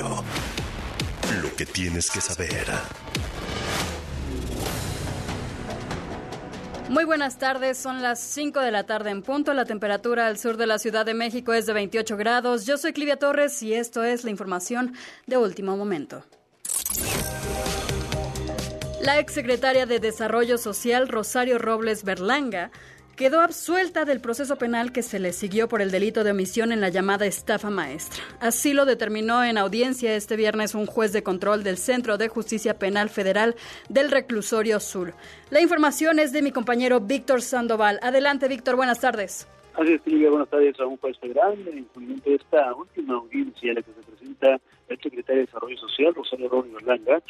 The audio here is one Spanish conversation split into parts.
Lo que tienes que saber. Muy buenas tardes, son las 5 de la tarde en punto. La temperatura al sur de la Ciudad de México es de 28 grados. Yo soy Clivia Torres y esto es la información de último momento. La exsecretaria de Desarrollo Social, Rosario Robles Berlanga, quedó absuelta del proceso penal que se le siguió por el delito de omisión en la llamada estafa maestra. Así lo determinó en audiencia este viernes un juez de control del Centro de Justicia Penal Federal del Reclusorio Sur. La información es de mi compañero Víctor Sandoval. Adelante, Víctor, buenas tardes. Así es, Silvia, buenas tardes a un juez federal en cumplimiento de esta última audiencia en la que se presenta el secretario de Desarrollo Social, Rosario Ronnie Berlanga,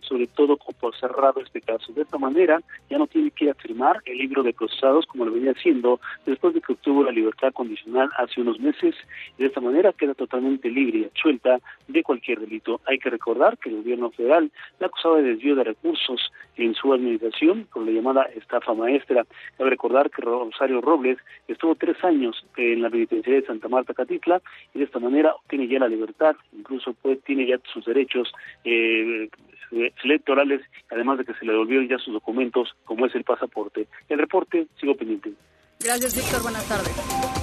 sobre todo por cerrado este caso. De esta manera, ya no tiene que afirmar el libro de procesados como lo venía haciendo después de que obtuvo la libertad condicional hace unos meses y de esta manera queda totalmente libre y absuelta de cualquier delito. Hay que recordar que el gobierno federal la acusaba de desvío de recursos en su administración con la llamada estafa maestra. Cabe recordar que Rosario Robles estuvo tres años en la penitenciaria de Santa Marta Catitla y de esta manera obtiene ya la libertad, incluso pues, tiene ya sus derechos eh, electorales, además de que se le devolvieron ya sus documentos, como es el pasaporte. El reporte, sigo pendiente. Gracias, Víctor. Buenas tardes.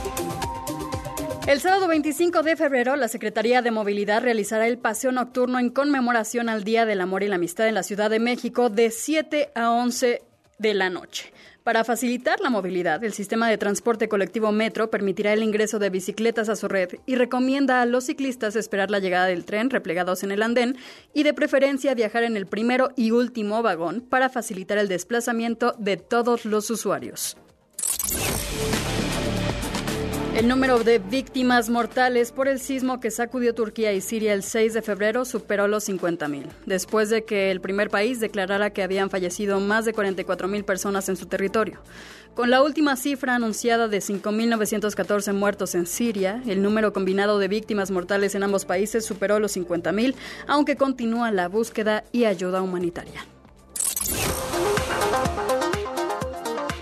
El sábado 25 de febrero, la Secretaría de Movilidad realizará el paseo nocturno en conmemoración al Día del Amor y la Amistad en la Ciudad de México de 7 a 11 de la noche. Para facilitar la movilidad, el sistema de transporte colectivo Metro permitirá el ingreso de bicicletas a su red y recomienda a los ciclistas esperar la llegada del tren replegados en el andén y de preferencia viajar en el primero y último vagón para facilitar el desplazamiento de todos los usuarios. El número de víctimas mortales por el sismo que sacudió Turquía y Siria el 6 de febrero superó los 50.000, después de que el primer país declarara que habían fallecido más de 44.000 personas en su territorio. Con la última cifra anunciada de 5.914 muertos en Siria, el número combinado de víctimas mortales en ambos países superó los 50.000, aunque continúa la búsqueda y ayuda humanitaria.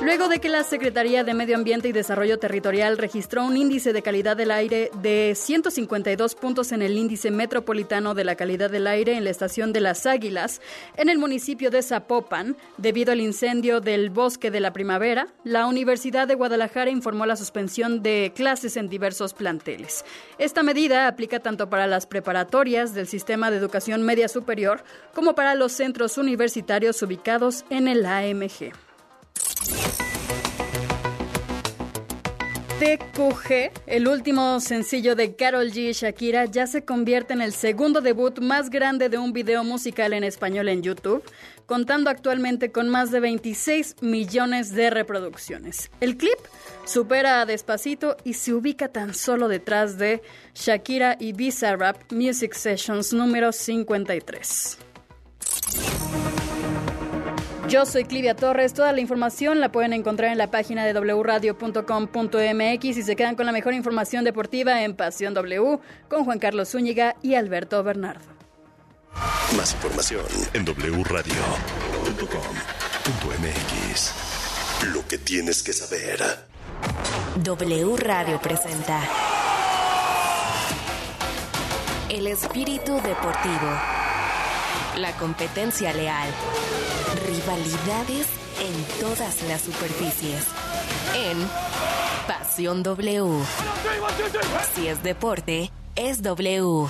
Luego de que la Secretaría de Medio Ambiente y Desarrollo Territorial registró un índice de calidad del aire de 152 puntos en el índice metropolitano de la calidad del aire en la estación de Las Águilas, en el municipio de Zapopan, debido al incendio del bosque de la primavera, la Universidad de Guadalajara informó la suspensión de clases en diversos planteles. Esta medida aplica tanto para las preparatorias del sistema de educación media superior como para los centros universitarios ubicados en el AMG. TQG, el último sencillo de Carol G y Shakira, ya se convierte en el segundo debut más grande de un video musical en español en YouTube, contando actualmente con más de 26 millones de reproducciones. El clip supera a Despacito y se ubica tan solo detrás de Shakira y Bizarrap Music Sessions número 53. Yo soy Clivia Torres. Toda la información la pueden encontrar en la página de wradio.com.mx y se quedan con la mejor información deportiva en Pasión W con Juan Carlos Zúñiga y Alberto Bernardo. Más información en wradio.com.mx. Lo que tienes que saber. W Radio presenta El espíritu deportivo. La competencia leal Rivalidades en todas las superficies. En Pasión W. Si es deporte, es W.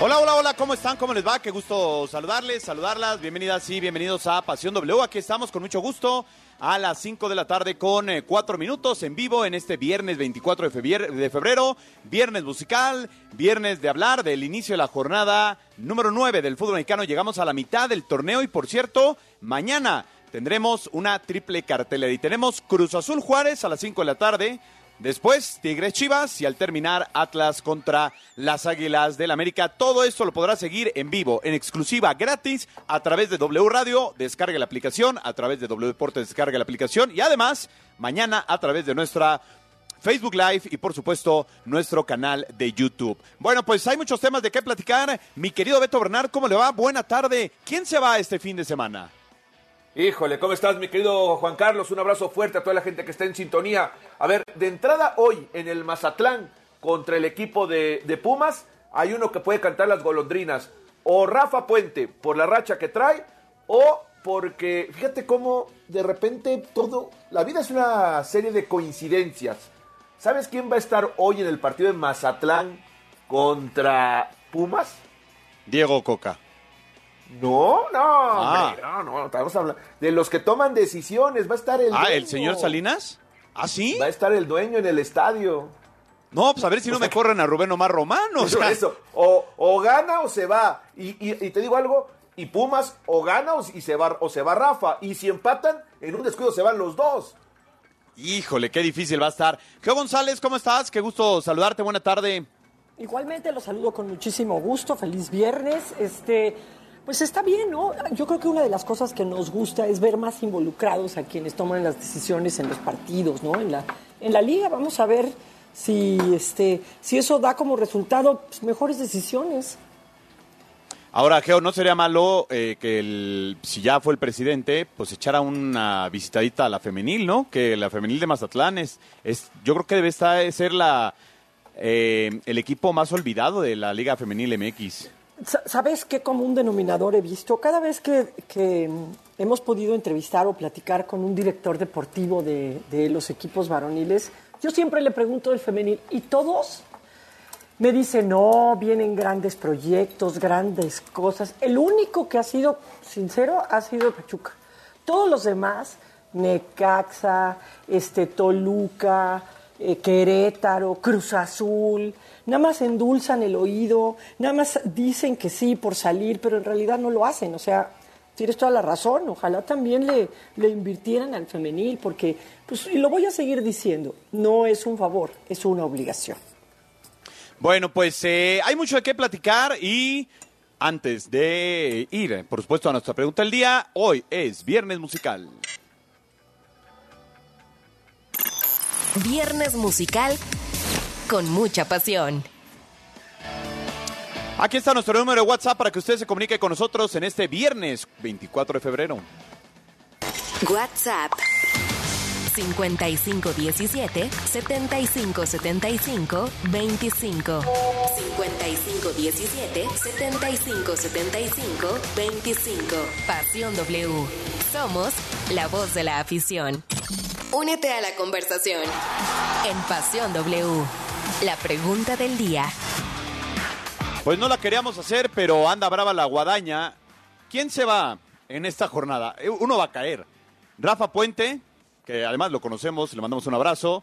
Hola, hola, hola, ¿cómo están? ¿Cómo les va? Qué gusto saludarles, saludarlas. Bienvenidas y bienvenidos a Pasión W. Aquí estamos con mucho gusto a las 5 de la tarde con 4 eh, minutos en vivo en este viernes 24 de febrero, viernes musical, viernes de hablar del inicio de la jornada número 9 del fútbol mexicano. Llegamos a la mitad del torneo y por cierto, mañana tendremos una triple cartelera y tenemos Cruz Azul Juárez a las 5 de la tarde. Después, Tigres Chivas y al terminar, Atlas contra las Águilas del América. Todo esto lo podrá seguir en vivo, en exclusiva, gratis, a través de W Radio. Descargue la aplicación, a través de W Deportes, descargue la aplicación y además, mañana a través de nuestra Facebook Live y por supuesto nuestro canal de YouTube. Bueno, pues hay muchos temas de qué platicar. Mi querido Beto Bernard, ¿cómo le va? Buena tarde. ¿Quién se va este fin de semana? Híjole, ¿cómo estás, mi querido Juan Carlos? Un abrazo fuerte a toda la gente que está en sintonía. A ver, de entrada hoy en el Mazatlán contra el equipo de, de Pumas, hay uno que puede cantar las golondrinas. O Rafa Puente, por la racha que trae, o porque fíjate cómo de repente todo, la vida es una serie de coincidencias. ¿Sabes quién va a estar hoy en el partido de Mazatlán contra Pumas? Diego Coca. No, no, Ah. hombre, no, no, estamos hablando de los que toman decisiones. Va a estar el Ah, ¿el señor Salinas? ¿Ah, sí? Va a estar el dueño en el estadio. No, pues a ver si no me corren a Rubén Omar Romano. o sea, eso. O, o gana o se va. Y, y- y te digo algo, y Pumas o gana o, y se va, o se va Rafa. Y si empatan, en un descuido se van los dos. Híjole, qué difícil va a estar. Geo González, ¿cómo estás? Qué gusto saludarte, buena tarde. Igualmente los saludo con muchísimo gusto, feliz viernes. Este, pues está bien, ¿no? Yo creo que una de las cosas que nos gusta es ver más involucrados a quienes toman las decisiones en los partidos, ¿no? En la, en la liga vamos a ver si, este, si eso da como resultado pues, mejores decisiones. Ahora, Geo, ¿no sería malo eh, que el, si ya fue el presidente, pues echara una visitadita a la femenil, ¿no? Que la femenil de Mazatlán es, es yo creo que debe estar, ser la, eh, el equipo más olvidado de la Liga Femenil MX. Sa- ¿Sabes qué común denominador he visto? Cada vez que, hemos podido entrevistar o platicar con un director deportivo de, de los equipos varoniles, yo siempre le pregunto del femenil y todos me dicen, no, vienen grandes proyectos, grandes cosas. El único que ha sido sincero ha sido Pachuca. Todos los demás, Necaxa, este, Toluca, eh, Querétaro, Cruz Azul, nada más endulzan el oído, nada más dicen que sí por salir, pero en realidad no lo hacen. O sea, tienes toda la razón. Ojalá también le, le invirtieran al femenil, porque, pues, y lo voy a seguir diciendo, no es un favor, es una obligación. Bueno, pues eh, hay mucho de qué platicar y antes de ir, por supuesto, a nuestra pregunta del día, hoy es Viernes Musical. Viernes musical con mucha pasión. Aquí está nuestro número de WhatsApp para que usted se comunique con nosotros en este viernes 24 de febrero. WhatsApp 5517 7575 25 5517 7575 25 Pasión W. Somos la voz de la afición. Únete a la conversación en Pasión W. La pregunta del día. Pues no la queríamos hacer, pero anda brava la guadaña. ¿Quién se va en esta jornada? Eh, Uno va a caer. Rafa Puente, que además lo conocemos, le mandamos un abrazo.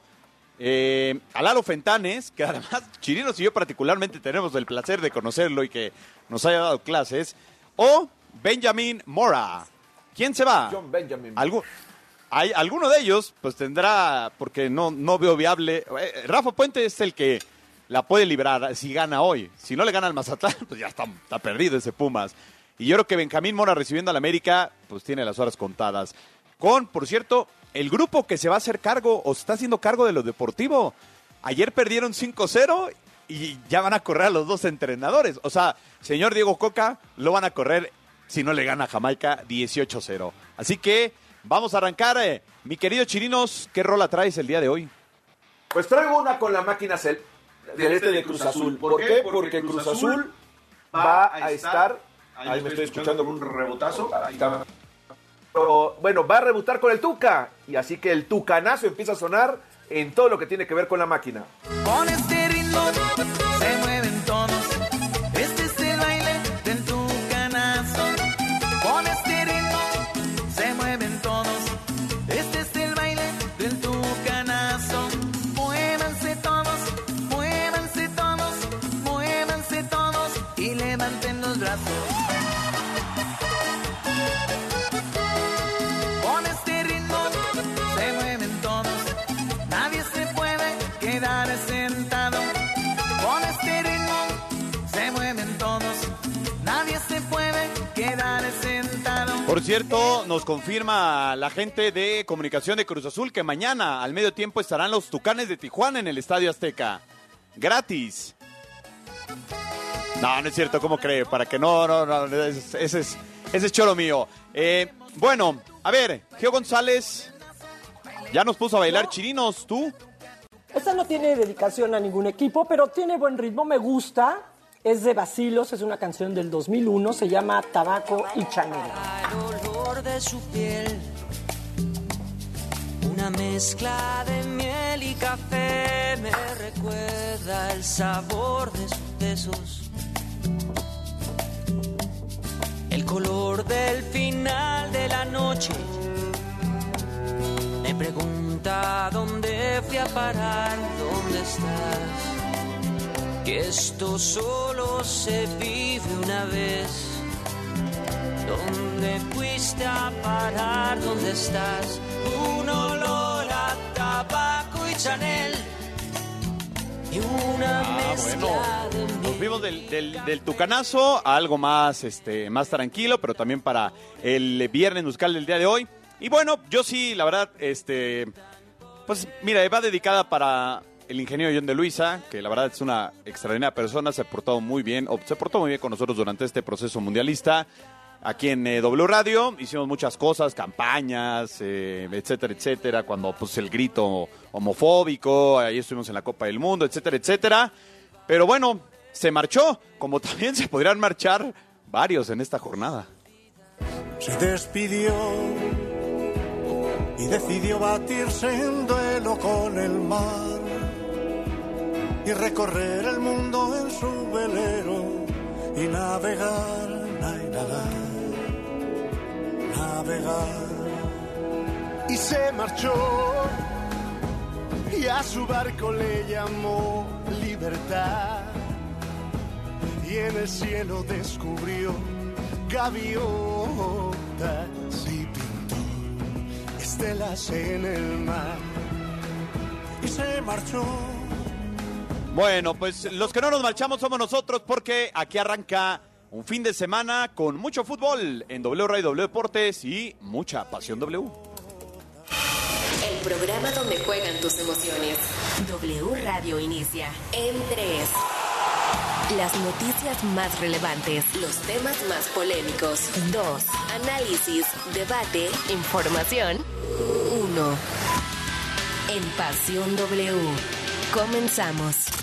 Eh, a Lalo Fentanes, que además Chirinos y yo particularmente tenemos el placer de conocerlo y que nos haya dado clases. O Benjamin Mora. ¿Quién se va? John Benjamin. Algu- hay, alguno de ellos, pues tendrá, porque no, no veo viable. eh, Rafa Puente es el que la puede librar si gana hoy. Si no le gana al Mazatlán, pues ya está, perdido ese Pumas. Y yo creo que Benjamín Mora recibiendo al América, pues tiene las horas contadas. Con, por cierto, el grupo que se va a hacer cargo o se está haciendo cargo de lo deportivo. Ayer perdieron 5-0 y ya van a correr a los dos entrenadores. O sea, señor Diego Coca, lo van a correr si no le gana Jamaica 18-0. Así que vamos a arrancar. eh. Mi querido Chirinos, ¿qué rola traes el día de hoy? Pues traigo una con la máquina cel del este de Cruz Azul. ¿Por qué? Porque Cruz Azul va a estar. Ahí me estoy escuchando un rebotazo. Ahí está. Pero, bueno, va a rebotar con el Tuca. Y así que el tucanazo empieza a sonar en todo lo que tiene que ver con la máquina. Con este ritmo Por cierto, nos confirma la gente de comunicación de Cruz Azul que mañana al medio tiempo estarán los Tucanes de Tijuana en el Estadio Azteca. Gratis. No, no es cierto, ¿cómo cree? Para que no, no, no, ese es, ese es, choro mío. Eh, bueno, A ver, Geo González ya nos puso a bailar chirinos, ¿tú? Esta no tiene dedicación a ningún equipo, pero tiene buen ritmo, me gusta. Es de Basilos, es una canción del 2001, se llama Tabaco y Chanela. El olor de su piel, una mezcla de miel y café me recuerda el sabor de sus besos. El color del final de la noche me pregunta dónde fui a parar, dónde estás. Que esto solo se vive una vez. ¿Dónde fuiste a parar? ¿Dónde estás? Un olor a tabaco y Chanel. Y una Ah, mezcla bueno. de Nos fuimos del, del- del tucanazo a algo más, este, más tranquilo, pero también para el viernes musical del día de hoy. Y bueno, yo sí, la verdad, este, pues mira, va dedicada para el ingeniero John de Luisa, que la verdad es una extraordinaria persona, se ha portado muy bien, o se portó muy bien con nosotros durante este proceso mundialista. Aquí en eh, W Radio hicimos muchas cosas, campañas, eh, etcétera, etcétera, cuando pues el grito homofóbico, ahí estuvimos en la Copa del Mundo, etcétera, etcétera. Pero bueno, se marchó, como también se podrían marchar varios en esta jornada. se despidió y decidió batirse en duelo con el mar y recorrer el mundo en su velero y navegar, nay, nadar, navegar. y se marchó y a su barco le llamó libertad y en el cielo descubrió gaviotas y pintó estelas en el mar y se marchó. Bueno, pues los que no nos marchamos somos nosotros porque aquí arranca un fin de semana con mucho fútbol en W Radio W Deportes y mucha pasión W. El programa donde juegan tus emociones. W Radio inicia en 3. Las noticias más relevantes, los temas más polémicos. 2. Análisis, debate, información. 1. En Pasión W. Comenzamos.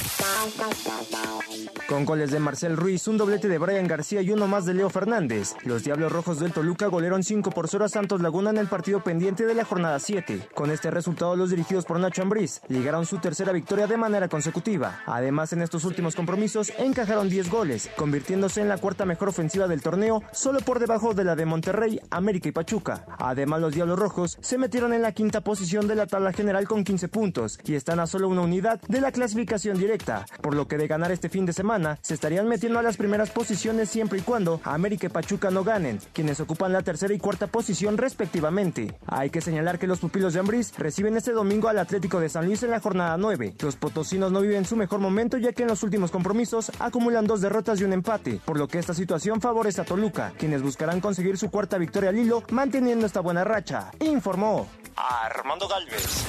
Con goles de Marcel Ruiz, un doblete de Brian García y uno más de Leo Fernández, los Diablos Rojos del Toluca golearon 5 por 0 a Santos Laguna en el partido pendiente de la jornada 7. Con este resultado, los dirigidos por Nacho Ambriz llegaron su tercera victoria de manera consecutiva. Además, en estos últimos compromisos encajaron 10 goles, convirtiéndose en la cuarta mejor ofensiva del torneo, solo por debajo de la de Monterrey, América y Pachuca. Además, los Diablos Rojos se metieron en la quinta posición de la tabla general con 15 puntos y están a solo una unidad de la clasificación directa, por lo que de ganar este fin de semana se estarían metiendo a las primeras posiciones siempre y cuando América y Pachuca no ganen, quienes ocupan la tercera y cuarta posición respectivamente. Hay que señalar que los pupilos de Ambriz reciben este domingo al Atlético de San Luis en la jornada 9. Los potosinos no viven su mejor momento ya que en los últimos compromisos acumulan dos derrotas y un empate, por lo que esta situación favorece a Toluca, quienes buscarán conseguir su cuarta victoria al hilo manteniendo esta buena racha. Informó Armando Galvez.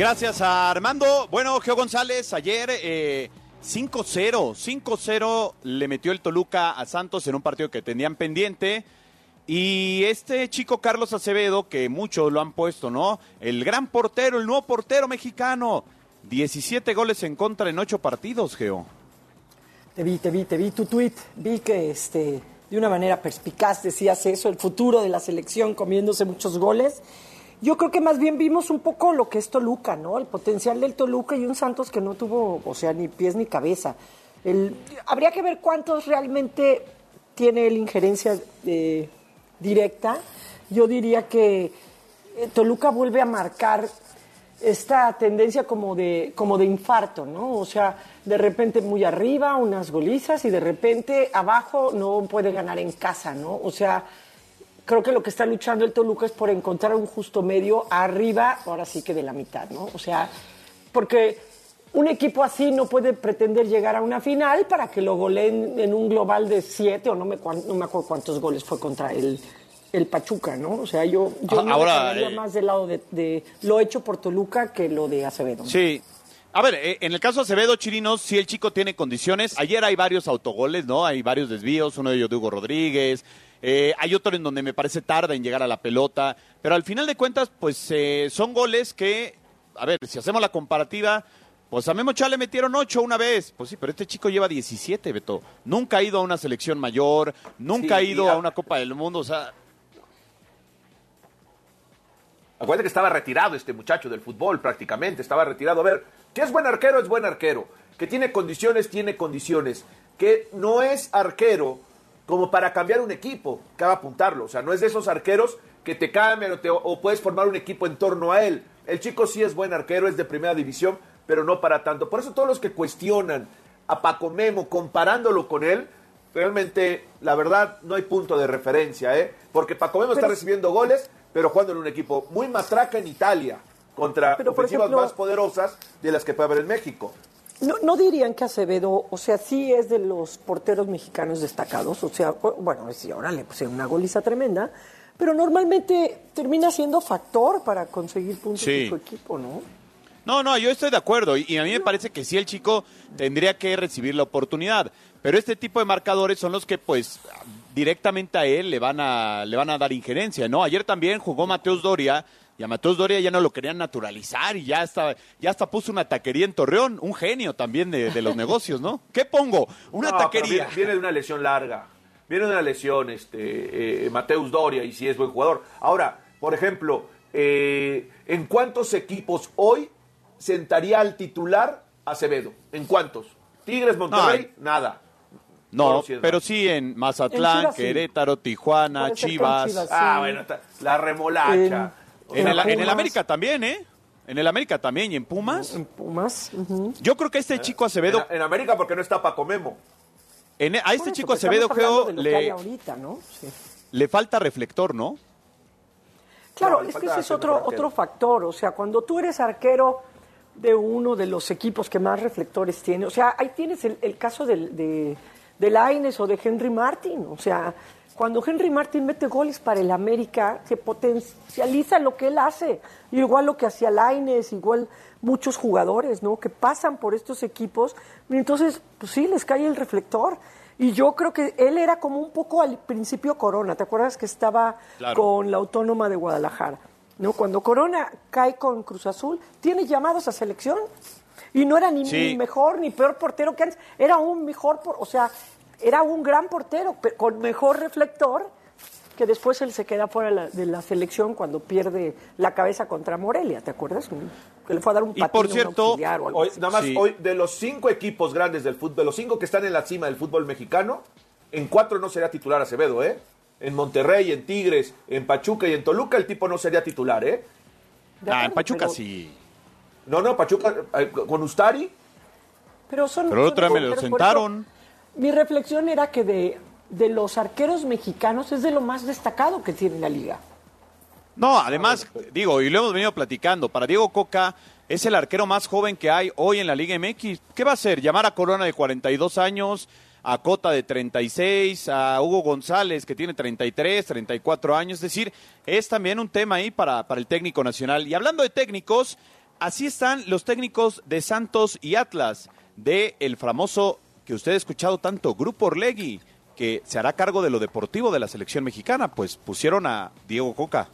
Gracias a Armando. Bueno, Geo González, ayer eh, 5-0, 5-0 le metió el Toluca a Santos en un partido que tenían pendiente. Y este chico Carlos Acevedo, que muchos lo han puesto, ¿no? El gran portero, el nuevo portero mexicano. 17 goles en contra en 8 partidos, Geo. Te vi, te vi, te vi tu tweet. Vi que este, de una manera perspicaz decías eso, el futuro de la selección comiéndose muchos goles. Yo creo que más bien vimos un poco lo que es Toluca, ¿no? El potencial del Toluca y un Santos que no tuvo, o sea, ni pies ni cabeza. El, habría que ver cuántos realmente tiene la injerencia eh, directa. Yo diría que eh, Toluca vuelve a marcar esta tendencia como de, como de infarto, ¿no? O sea, de repente muy arriba, unas golizas, y de repente abajo no puede ganar en casa, ¿no? O sea, creo que lo que está luchando el Toluca es por encontrar un justo medio arriba, ahora sí que de la mitad, ¿no? O sea, porque un equipo así no puede pretender llegar a una final para que lo goleen en un global de siete, o no me, no me acuerdo cuántos goles fue contra el, el Pachuca, ¿no? O sea, yo, yo Ah, me ahora, dejaría eh, más del lado de, de lo hecho por Toluca que lo de Acevedo. Sí. A ver, eh, en el caso de Acevedo, Chirinos, si el chico tiene condiciones, ayer hay varios autogoles, ¿no? Hay varios desvíos, uno de ellos de Hugo Rodríguez, Eh, hay otro en donde me parece tarda en llegar a la pelota. Pero al final de cuentas, pues eh, son goles que, a ver, si hacemos la comparativa, pues a Memo Chá le metieron ocho una vez. Pues sí, pero este chico lleva 17, Beto. Nunca ha ido a una selección mayor, nunca ha ido a- una Copa del Mundo. O sea, Acuérdate que estaba retirado este muchacho del fútbol prácticamente, estaba retirado. A ver, que es buen arquero, es buen arquero. Que tiene condiciones, tiene condiciones. Que no es arquero como para cambiar un equipo, cabe apuntarlo. O sea, no es de esos arqueros que te cambian o, te- o puedes formar un equipo en torno a él. El chico sí es buen arquero, es de primera división, pero no para tanto. Por eso todos los que cuestionan a Paco Memo comparándolo con él, realmente, la verdad, no hay punto de referencia, ¿eh? Porque Paco Memo está recibiendo goles, pero jugando en un equipo muy matraca en Italia, contra Pero, ofensivas ejemplo- más poderosas de las que puede haber en México. No, no dirían que Acevedo, o sea, sí es de los porteros mexicanos destacados, o sea, bu- bueno, sí, ahora le puse una goliza tremenda, pero normalmente termina siendo factor para conseguir puntos Sí. en su equipo, ¿no? No, no, yo estoy de acuerdo y, y a mí me parece que sí el chico tendría que recibir la oportunidad, pero este tipo de marcadores son los que pues directamente a él le van a le van a dar injerencia, ¿no? Ayer también jugó Mateus Doria y a Mateus Doria ya no lo querían naturalizar y ya hasta ya hasta puso una taquería en Torreón, un genio también de, de los negocios, ¿no? ¿Qué pongo? Una No, taquería. Viene, viene de una lesión larga. Viene de una lesión, este, eh, Mateus Doria, y sí es buen jugador. Ahora, por ejemplo, eh, ¿en cuántos equipos hoy sentaría al titular Acevedo? ¿En cuántos? Tigres, Monterrey, nada. No, si pero sí en Mazatlán, En Chivas sí. Querétaro, Tijuana, Chivas. Chivas, Ah, sí. bueno, la remolacha. En, el, en el. América también, ¿eh? En el América también y en Pumas. En Pumas. Yo creo que este chico Acevedo, En, en América porque no está Paco Memo. en- a este eso, chico Acevedo, hay le, ahorita, ¿no? Sí. le falta reflector, ¿no? Claro, No, es que ese es otro, otro factor. O sea, cuando tú eres arquero de uno de los equipos que más reflectores tiene, o sea, ahí tienes el, el caso del, de, de Lainez o de Henry Martin. O sea, cuando Henry Martin mete goles para el América, se potencializa lo que él hace. Igual lo que hacía Lainez, igual muchos jugadores, ¿no? Que pasan por estos equipos. Y entonces, pues sí, les cae el reflector. Y yo creo que él era como un poco al principio Corona. ¿Te acuerdas que estaba Claro. con la Autónoma de Guadalajara? ¿No? Cuando Corona cae con Cruz Azul, tiene llamados a selección. Y no era ni, Sí. ni mejor ni peor portero que antes. Era un mejor, por- o sea, era un gran portero, con mejor reflector, que después él se queda fuera de la, selección cuando pierde la cabeza contra Morelia, ¿te acuerdas? Que le fue a dar un Y patín por a un cierto, auxiliar o algo hoy, nada más hoy, de los cinco equipos grandes del fútbol, de los cinco que están en la cima del fútbol mexicano, en cuatro no sería titular Acevedo, ¿eh? En Monterrey, en Tigres, en Pachuca y en Toluca el tipo no sería titular, ¿eh? Ah, en Pachuca sí. No, no, Pachuca eh, con Ustari. Pero son. Pero el son otro día me lo por sentaron. eso, Mi reflexión era que de, de los arqueros mexicanos es de lo más destacado que tiene la liga. No, además, digo, y lo hemos venido platicando, para Diego Coca es el arquero más joven que hay hoy en la Liga MX. ¿Qué va a hacer? ¿Llamar a Corona de 42 años, a Cota de 36, a Hugo González que tiene 33, 34 años? Es decir, es también un tema ahí para, para el técnico nacional. Y hablando de técnicos, así están los técnicos de Santos y Atlas, de el famoso que usted ha escuchado tanto, Grupo Orlegui, que se hará cargo de lo deportivo de la selección mexicana, pues pusieron a Diego Coca.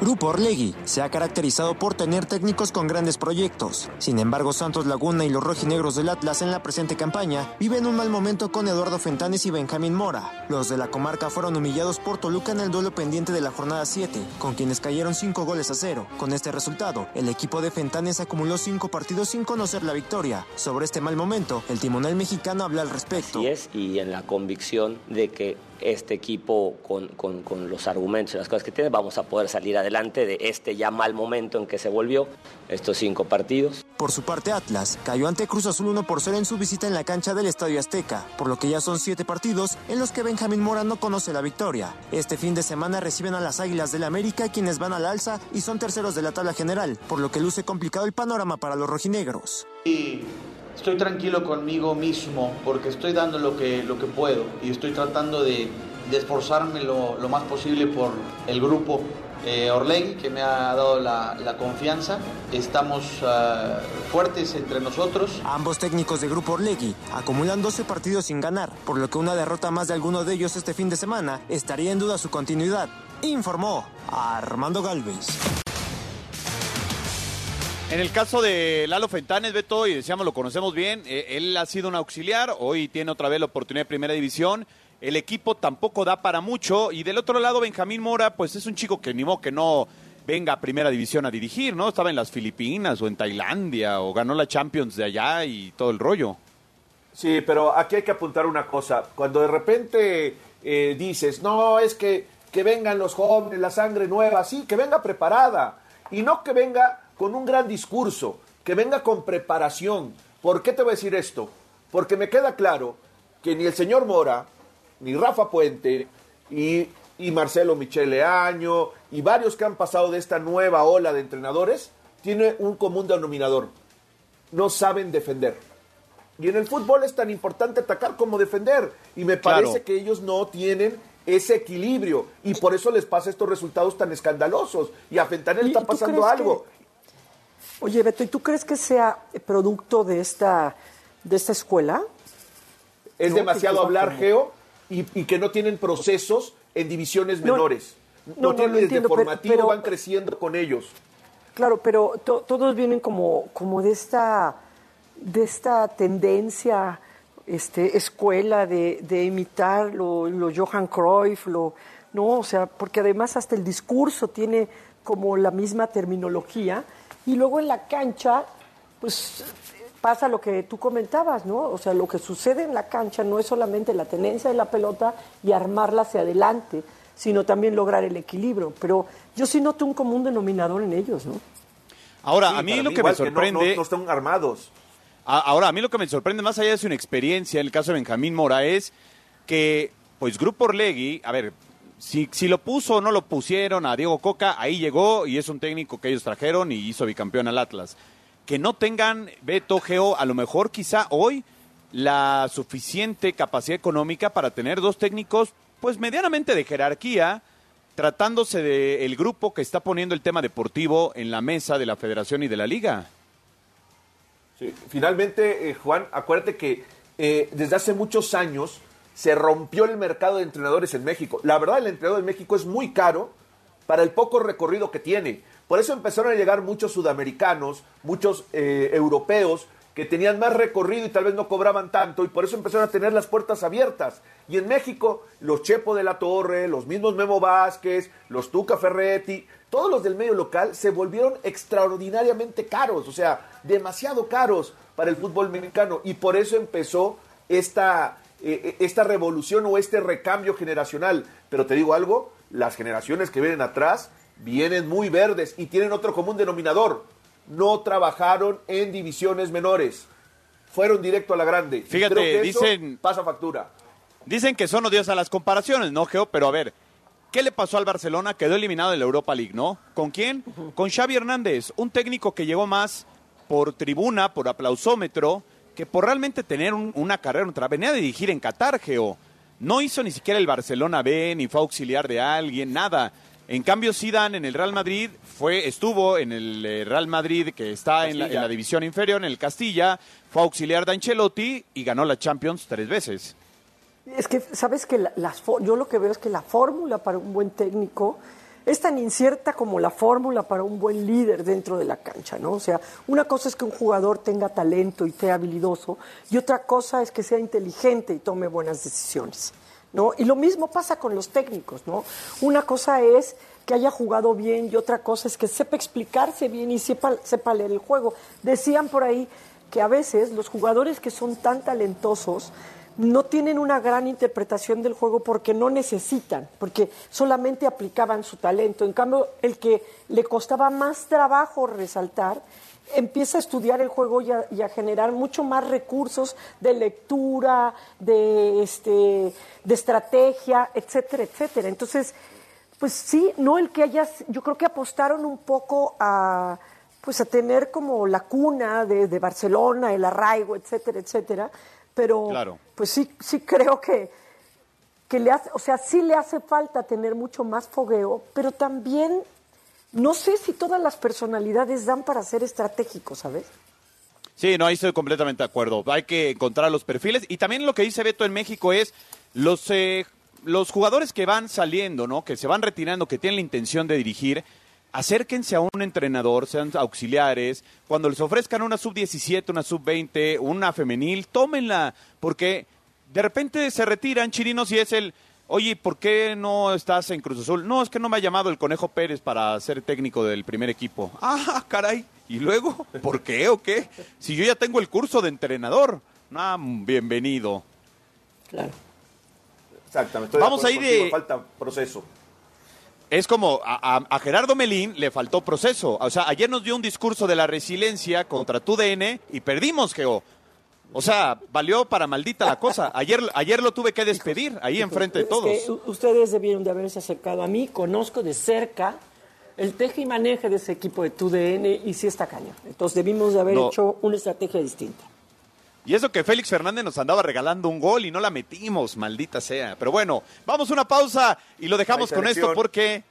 Grupo Orlegui se ha caracterizado por tener técnicos con grandes proyectos. Sin embargo, Santos Laguna y los rojinegros del Atlas en la presente campaña viven un mal momento con Eduardo Fentanes y Benjamín Mora. Los de la comarca fueron humillados por Toluca en el duelo pendiente de la jornada 7, con quienes cayeron 5 goles a cero. Con este resultado, el equipo de Fentanes acumuló 5 partidos sin conocer la victoria. Sobre este mal momento, el timonel mexicano habla al respecto. Así es, y en la convicción de que este equipo, con, con- con los argumentos y las cosas que tiene, vamos a poder salir adelante de este ya mal momento en que se volvió estos cinco partidos. Por su parte, Atlas cayó ante Cruz Azul 1 por 0 en su visita en la cancha del Estadio Azteca, por lo que ya son 7 partidos en los que Benjamín Mora no conoce la victoria. Este fin de semana reciben a las Águilas del América, quienes van al alza y son terceros de la tabla general, por lo que luce complicado el panorama para los rojinegros. Y estoy tranquilo conmigo mismo porque estoy dando lo que, lo que puedo y estoy tratando de, esforzarme lo, lo más posible por el grupo eh, que me ha dado la, la confianza. Estamos ah, fuertes entre nosotros. Ambos técnicos de Grupo Orlegui acumulan 12 partidos sin ganar, por lo que una derrota más de alguno de ellos este fin de semana estaría en duda su continuidad, informó Armando Galvez. En el caso de Lalo Fentanes, Beto, y decíamos, lo conocemos bien, eh, él ha sido un auxiliar, hoy tiene otra vez la oportunidad de primera división. El equipo tampoco da para mucho. Y del otro lado, Benjamín Mora, pues es un chico que ni modo que no venga a primera división a dirigir, ¿no? Estaba en las Filipinas o en Tailandia o ganó la Champions de allá y todo el rollo. Sí, pero aquí hay que apuntar una cosa. Cuando de repente eh, dices, no, es que, que vengan los jóvenes, la sangre nueva, sí, que venga preparada. Y no que venga con un gran discurso, que venga con preparación. ¿Por qué te voy a decir esto? Porque me queda claro que ni el señor Mora, ni Rafa Puente, y, y Marcelo Michele Año, y varios que han pasado de esta nueva ola de entrenadores, tiene un común denominador. No saben defender. Y en el fútbol es tan importante atacar como defender. Y me parece Claro. que ellos no tienen ese equilibrio. Y por eso les pasa estos resultados tan escandalosos. Y a Fentanel ¿Y- está pasando algo. Oye, Beto, ¿y tú crees que sea producto de esta, de esta escuela? Es demasiado hablar, Geo, y, y que no tienen procesos en divisiones No, menores. No, tienen desde entiendo, pero- formativo, pero- van creciendo con ellos. Claro, pero to- todos vienen como, como de esta de esta tendencia, este, escuela de, de imitar lo, lo Johan Cruyff, lo, no, o sea, porque además hasta el discurso tiene como la misma terminología y luego en la cancha, pues pasa lo que tú comentabas, ¿no? O sea, lo que sucede en la cancha no es solamente la tenencia de la pelota y armarla hacia adelante, sino también lograr el equilibrio. Pero yo sí noto un común denominador en ellos, ¿no? Ahora, Sí, a mí lo mí que me no- sorprende... no- no están armados. A- Ahora, a mí lo que me sorprende, más allá de su inexperiencia, en el caso de Benjamín Mora, es que, pues, Grupo Orlegui, a ver, si, si lo puso o no lo pusieron a Diego Coca, ahí llegó y es un técnico que ellos trajeron y hizo bicampeón al Atlas. Que no tengan, Beto, Geo, a lo mejor quizá hoy la suficiente capacidad económica para tener dos técnicos, pues, medianamente de jerarquía, tratándose del grupo que está poniendo el tema deportivo en la mesa de la federación y de la liga. Finalmente, eh, Juan, acuérdate que eh, desde hace muchos años se rompió el mercado de entrenadores en México. La verdad, el entrenador en México es muy caro para el poco recorrido que tiene. Por eso empezaron a llegar muchos sudamericanos, muchos eh, europeos que tenían más recorrido y tal vez no cobraban tanto, y por eso empezaron a tener las puertas abiertas. Y en México, los Chepo de la Torre, los mismos Memo Vázquez, los Tuca Ferretti, todos los del medio local se volvieron extraordinariamente caros, o sea, demasiado caros para el fútbol mexicano. Y por eso empezó esta, eh, esta revolución o este recambio generacional. Pero te digo algo, las generaciones que vienen atrás vienen muy verdes y tienen otro común denominador. No trabajaron en divisiones menores. Fueron directo a la grande. Fíjate, creo que eso dicen- pasa factura. Dicen que son odiosas las comparaciones, ¿no, Geo? Pero a ver, ¿qué le pasó al Barcelona? Quedó eliminado de la Europa League, ¿no? ¿Con quién? Con Xavi Hernández, un técnico que llegó más por tribuna, por aplausómetro, que por realmente tener un- una carrera, otra venía a dirigir en Qatar, Geo. No hizo ni siquiera el Barcelona B, ni fue auxiliar de alguien, nada. En cambio, Zidane en el Real Madrid fue, estuvo en el eh, Real Madrid que está en la, en Castilla. la división inferior, en el Castilla, fue auxiliar de Ancelotti y ganó la Champions tres veces. Es que, ¿sabes que la- las fo- Yo lo que veo es que la fórmula para un buen técnico es tan incierta como la fórmula para un buen líder dentro de la cancha, ¿no? O sea, una cosa es que un jugador tenga talento y sea habilidoso, y otra cosa es que sea inteligente y tome buenas decisiones, ¿no? Y lo mismo pasa con los técnicos, ¿no? Una cosa es que haya jugado bien y otra cosa es que sepa explicarse bien y sepa, sepa leer el juego. Decían por ahí que a veces los jugadores que son tan talentosos no tienen una gran interpretación del juego porque no necesitan, porque solamente aplicaban su talento. En cambio, el que le costaba más trabajo resaltar, empieza a estudiar el juego y a, y a generar mucho más recursos de lectura, de, este, de estrategia, etcétera, etcétera. Entonces, pues sí, no el que hayas, yo creo que apostaron un poco a pues a tener como la cuna de, de Barcelona, el arraigo, etcétera, etcétera, pero Claro. pues sí, sí creo que que le hace, o sea, sí le hace falta tener mucho más fogueo, pero también no sé si todas las personalidades dan para ser estratégicos, ¿sabes? Sí, no, ahí estoy completamente de acuerdo. Hay que encontrar los perfiles. Y también lo que dice Beto en México es los, eh, los jugadores que van saliendo, ¿no? Que se van retirando, que tienen la intención de dirigir, acérquense a un entrenador, sean auxiliares. Cuando les ofrezcan una sub-17, una sub-20, una femenil, tómenla. Porque de repente se retiran chirinos y es el... Oye, ¿por qué no estás en Cruz Azul? No, es que no me ha llamado el Conejo Pérez para ser técnico del primer equipo. Ah, caray. ¿Y luego? ¿Por qué o qué? Si yo ya tengo el curso de entrenador. Ah, bienvenido. Claro. Exactamente. estoy Vamos ahí de- contigo, Falta proceso. Es como a, a- a Gerardo Melín le faltó proceso. O sea, ayer nos dio un discurso de la resiliencia contra tu DN y perdimos, Geo. O sea, valió para maldita la cosa. Ayer, ayer lo tuve que despedir ahí enfrente de Es todos. que ustedes debieron de haberse acercado a mí, conozco de cerca el teje y maneje de ese equipo de TUDN y sí está cañón. Entonces debimos de haber No. hecho una estrategia distinta. Y eso que Félix Fernández nos andaba regalando un gol y no la metimos, maldita sea. Pero bueno, vamos a una pausa y lo dejamos con esto porque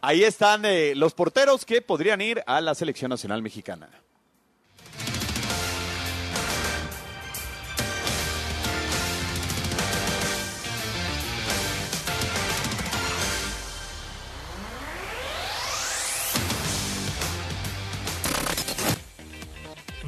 ahí están eh, los porteros que podrían ir a la selección nacional mexicana.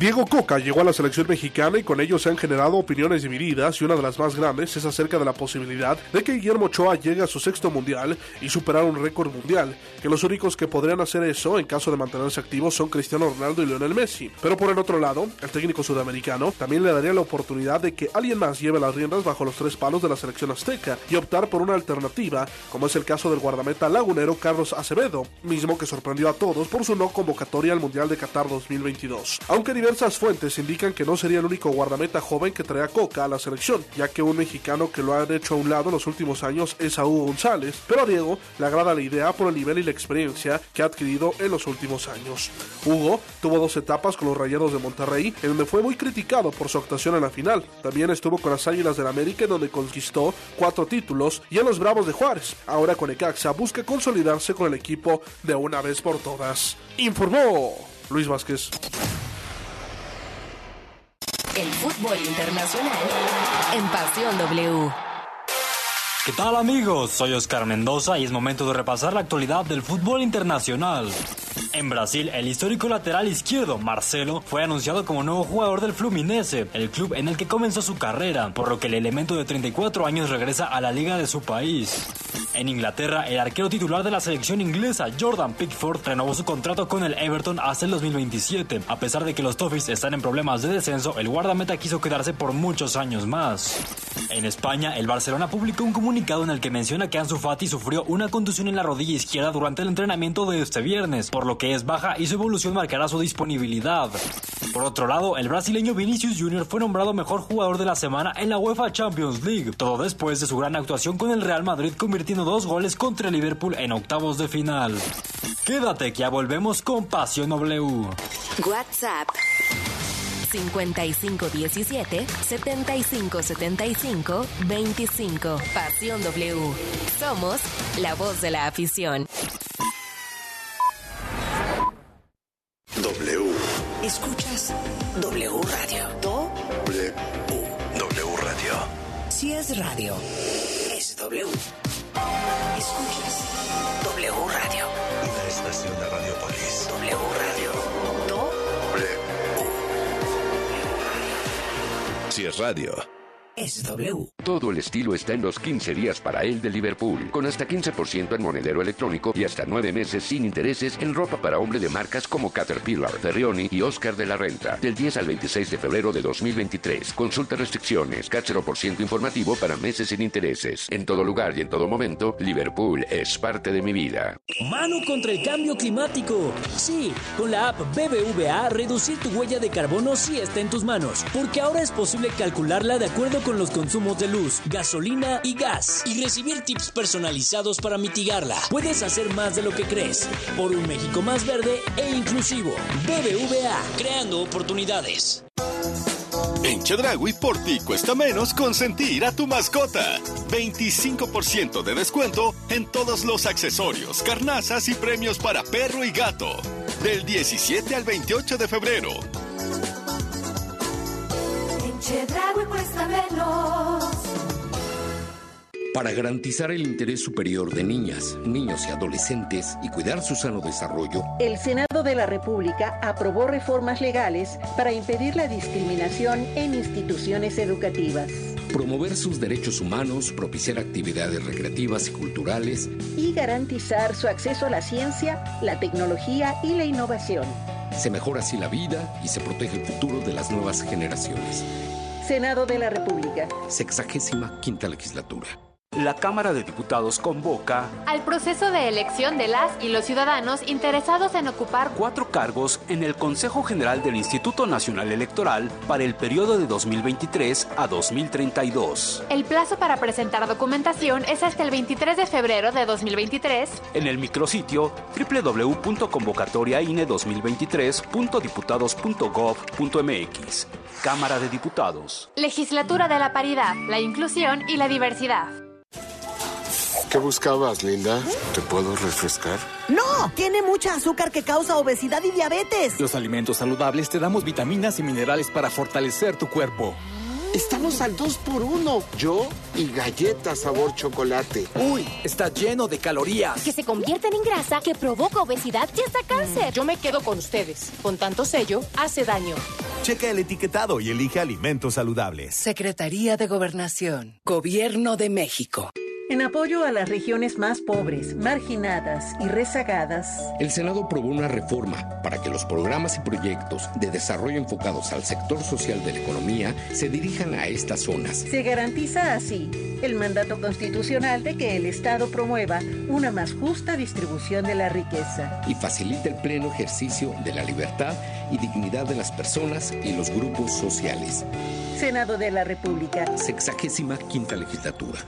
Diego Coca llegó a la selección mexicana y con ello se han generado opiniones divididas y una de las más grandes es acerca de la posibilidad de que Guillermo Ochoa llegue a su sexto mundial y superar un récord mundial, que los únicos que podrían hacer eso en caso de mantenerse activos son Cristiano Ronaldo y Lionel Messi. Pero por el otro lado, el técnico sudamericano también le daría la oportunidad de que alguien más lleve las riendas bajo los tres palos de la selección azteca y optar por una alternativa, como es el caso del guardameta lagunero Carlos Acevedo, mismo que sorprendió a todos por su no convocatoria al Mundial de Qatar 2022. Aunque diversas fuentes indican que no sería el único guardameta joven que trae a Coca a la selección, ya que un mexicano que lo han hecho a un lado en los últimos años es a Hugo González, pero a Diego le agrada la idea por el nivel y la experiencia que ha adquirido en los últimos años. Hugo tuvo dos etapas con los Rayados de Monterrey, en donde fue muy criticado por su actuación en la final. También estuvo con las Águilas del América, en donde conquistó cuatro títulos, y en los Bravos de Juárez. Ahora con Ecaxa busca consolidarse con el equipo de una vez por todas. Informó Luis Vázquez. El fútbol internacional en Pasión W. ¿Qué tal amigos? Soy Oscar Mendoza y es momento de repasar la actualidad del fútbol internacional. En Brasil, el histórico lateral izquierdo, Marcelo, fue anunciado como nuevo jugador del Fluminense, el club en el que comenzó su carrera, por lo que el elemento de 34 años regresa a la liga de su país. En Inglaterra, el arquero titular de la selección inglesa, Jordan Pickford, renovó su contrato con el Everton hasta el 2027. A pesar de que los Toffees están en problemas de descenso, el guardameta quiso quedarse por muchos años más. En España, el Barcelona publicó un comunicado en el que menciona que Ansu Fati sufrió una contusión en la rodilla izquierda durante el entrenamiento de este viernes, por lo que es baja y su evolución marcará su disponibilidad. Por otro lado, el brasileño Vinicius Jr. fue nombrado mejor jugador de la semana en la UEFA Champions League, todo después de su gran actuación con el Real Madrid convirtiendo dos goles contra el Liverpool en octavos de final. Quédate que ya volvemos con Pasión W. WhatsApp 5517 7575 25. Pasión W. Somos la voz de la afición. W. Escuchas W Radio. W. W Radio. Si es radio, es W. Escuchas W Radio. Una estación de Radiopolis. W Radio. Si es radio. Es W. Todo el estilo está en los 15 días para él de Liverpool, con hasta 15% en monedero electrónico y hasta 9 meses sin intereses en ropa para hombre de marcas como Caterpillar, Ferrioni y Oscar de la Renta. Del 10 al 26 de febrero de 2023. Consulta restricciones, CAT 0% informativo para meses sin intereses. En todo lugar y en todo momento, Liverpool es parte de mi vida. Mano contra el cambio climático. Sí, con la app BBVA, reducir tu huella de carbono sí está en tus manos, porque ahora es posible calcularla de acuerdo con los consumos de luz, gasolina y gas, y recibir tips personalizados para mitigarla. Puedes hacer más de lo que crees, por un México más verde e inclusivo. BBVA, creando oportunidades. En Chedragui por ti cuesta menos consentir a tu mascota. 25% de descuento en todos los accesorios, carnazas y premios para perro y gato. Del 17 al 28 de febrero. Cuesta menos. Para garantizar el interés superior de niñas, niños y adolescentes y cuidar su sano desarrollo, El Senado de la República aprobó reformas legales para impedir la discriminación en instituciones educativas promover sus derechos humanos, propiciar actividades recreativas y culturales y garantizar su acceso a la ciencia, la tecnología y la innovación. Se mejora así la vida y se protege el futuro de las nuevas generaciones. Senado de la República. Sexagésima quinta legislatura. La Cámara de Diputados convoca al proceso de elección de las y los ciudadanos interesados en ocupar cuatro cargos en el Consejo General del Instituto Nacional Electoral para el periodo de 2023 a 2032. El plazo para presentar documentación es hasta el 23 de febrero de 2023 en el micrositio www.convocatoriaine2023.diputados.gov.mx. Cámara de Diputados. Legislatura de la Paridad, la Inclusión y la Diversidad. ¿Qué buscabas, Linda? ¿Te puedo refrescar? No, tiene mucha azúcar que causa obesidad y diabetes. Los alimentos saludables te damos vitaminas y minerales para fortalecer tu cuerpo. Estamos al 2 por 1 Yo y galletas sabor chocolate. Uy, está lleno de calorías. Que se convierten en grasa, que provoca obesidad y hasta cáncer. Yo me quedo con ustedes. Con tanto sello, hace daño. Checa el etiquetado y elige alimentos saludables. Secretaría de Gobernación. Gobierno de México. En apoyo a las regiones más pobres, marginadas y rezagadas, el Senado aprobó una reforma para que los programas y proyectos de desarrollo enfocados al sector social de la economía se dirijan a estas zonas. Se garantiza así el mandato constitucional de que el Estado promueva una más justa distribución de la riqueza y facilite el pleno ejercicio de la libertad y dignidad de las personas y los grupos sociales. Senado de la República. Sexagésima quinta legislatura.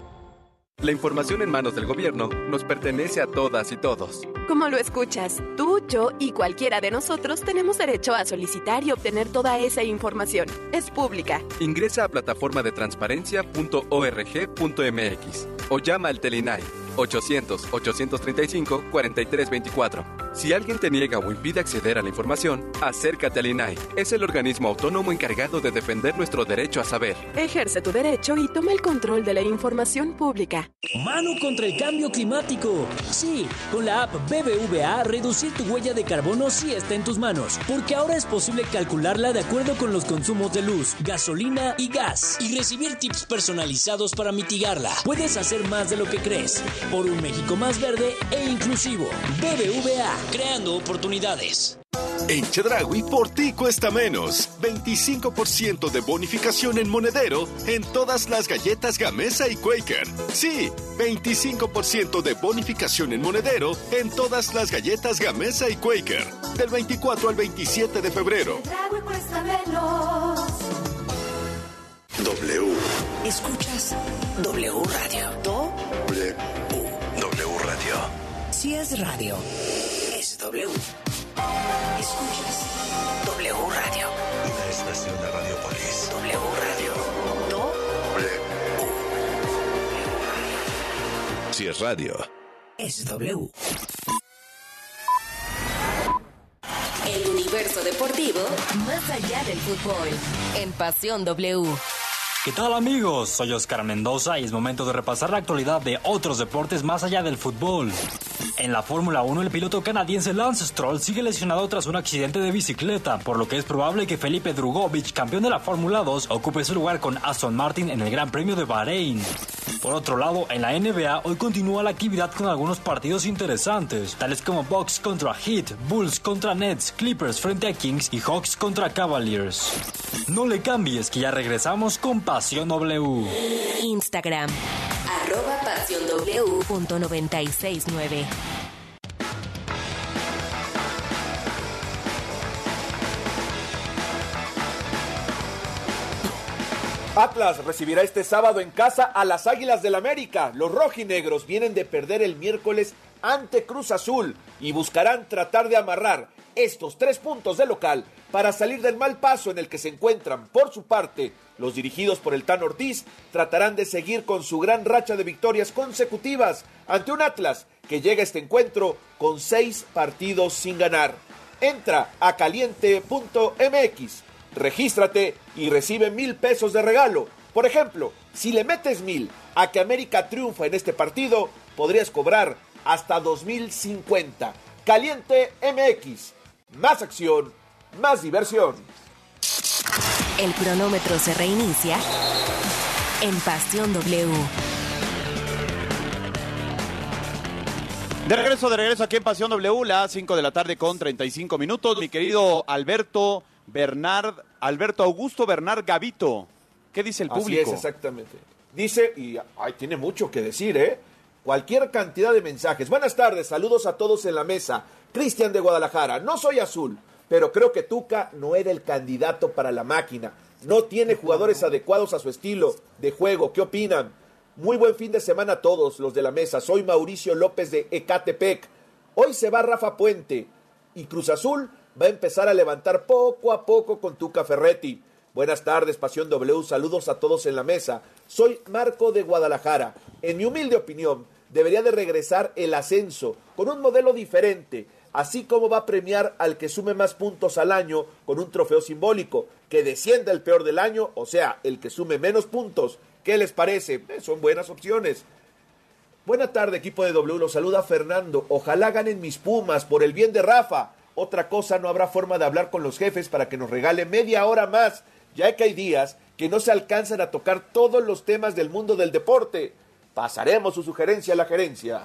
La información en manos del gobierno nos pertenece a todas y todos. Como lo escuchas, tú, yo y cualquiera de nosotros tenemos derecho a solicitar y obtener toda esa información. Es pública. Ingresa a plataforma de transparencia.org.mx o llama al Telinai 800-835-4324. Si alguien te niega o impide acceder a la información, acércate al INAI. Es el organismo autónomo encargado de defender nuestro derecho a saber. Ejerce tu derecho y toma el control de la información pública. Mano contra el cambio climático. Sí, con la app BBVA, reducir tu huella de carbono sí está en tus manos, porque ahora es posible calcularla de acuerdo con los consumos de luz, gasolina y gas, y recibir tips personalizados para mitigarla. Puedes hacer más de lo que crees por un México más verde e inclusivo. BBVA, creando oportunidades. En Chedragui por ti cuesta menos. 25% de bonificación en monedero en todas las galletas Gamesa y Quaker. Sí, 25% de bonificación en monedero en todas las galletas Gamesa y Quaker. Del 24 al 27 de febrero. Chedraui cuesta menos. W. Escuchas W Radio. Do. W. W Radio. Si es radio, es W. Escuchas W Radio. Una estación de Radiopolis. W Radio. Do. W. Si es radio. Es W. El universo deportivo más allá del fútbol. En Pasión W. ¿Qué tal amigos? Soy Oscar Mendoza y es momento de repasar la actualidad de otros deportes más allá del fútbol. En la Fórmula 1 el piloto canadiense Lance Stroll sigue lesionado tras un accidente de bicicleta, por lo que es probable que Felipe Drugovich, campeón de la Fórmula 2, ocupe su lugar con Aston Martin en el Gran Premio de Bahrein. Por otro lado, en la NBA hoy continúa la actividad con algunos partidos interesantes, tales como Bucks contra Heat, Bulls contra Nets, Clippers frente a Kings y Hawks contra Cavaliers. No le cambies que ya regresamos con Pasión W. Instagram. Arroba pasión W punto 969. Atlas recibirá este sábado en casa a las Águilas del América. Los rojinegros vienen de perder el miércoles ante Cruz Azul y buscarán tratar de amarrar estos tres puntos de local para salir del mal paso en el que se encuentran. Por su parte, los dirigidos por el Tan Ortiz tratarán de seguir con su gran racha de victorias consecutivas ante un Atlas que llega a este encuentro con seis partidos sin ganar. Entra a caliente.mx, regístrate y recibe mil pesos de regalo. Por ejemplo, si le metes mil a que América triunfa en este partido, podrías cobrar hasta 2050. Caliente MX. Más acción, más diversión. El cronómetro se reinicia en Pasión W. De regreso, de regreso aquí en Pasión W, las 5 de la tarde con 35 minutos. Mi querido Alberto Bernard, Alberto Augusto Bernard Gavito. ¿Qué dice el público? Así es, exactamente. Dice, y ay, tiene mucho que decir, ¿eh? Cualquier cantidad de mensajes. Buenas tardes, saludos a todos en la mesa. Cristian de Guadalajara, no soy azul, pero creo que Tuca no era el candidato para la máquina. No tiene jugadores adecuados a su estilo de juego. ¿Qué opinan? Muy buen fin de semana a todos los de la mesa. Soy Mauricio López de Ecatepec. Hoy se va Rafa Puente y Cruz Azul va a empezar a levantar poco a poco con Tuca Ferretti. Buenas tardes, Pasión W. Saludos a todos en la mesa. Soy Marco de Guadalajara. En mi humilde opinión, debería de regresar el ascenso con un modelo diferente, así como va a premiar al que sume más puntos al año con un trofeo simbólico, que descienda el peor del año, o sea, el que sume menos puntos. ¿Qué les parece? Eh, son buenas opciones. Buena tarde, equipo de W. Los saluda Fernando. Ojalá ganen mis Pumas por el bien de Rafa. Otra cosa, no habrá forma de hablar con los jefes para que nos regale media hora más, ya que hay días que no se alcanzan a tocar todos los temas del mundo del deporte. Pasaremos su sugerencia a la gerencia.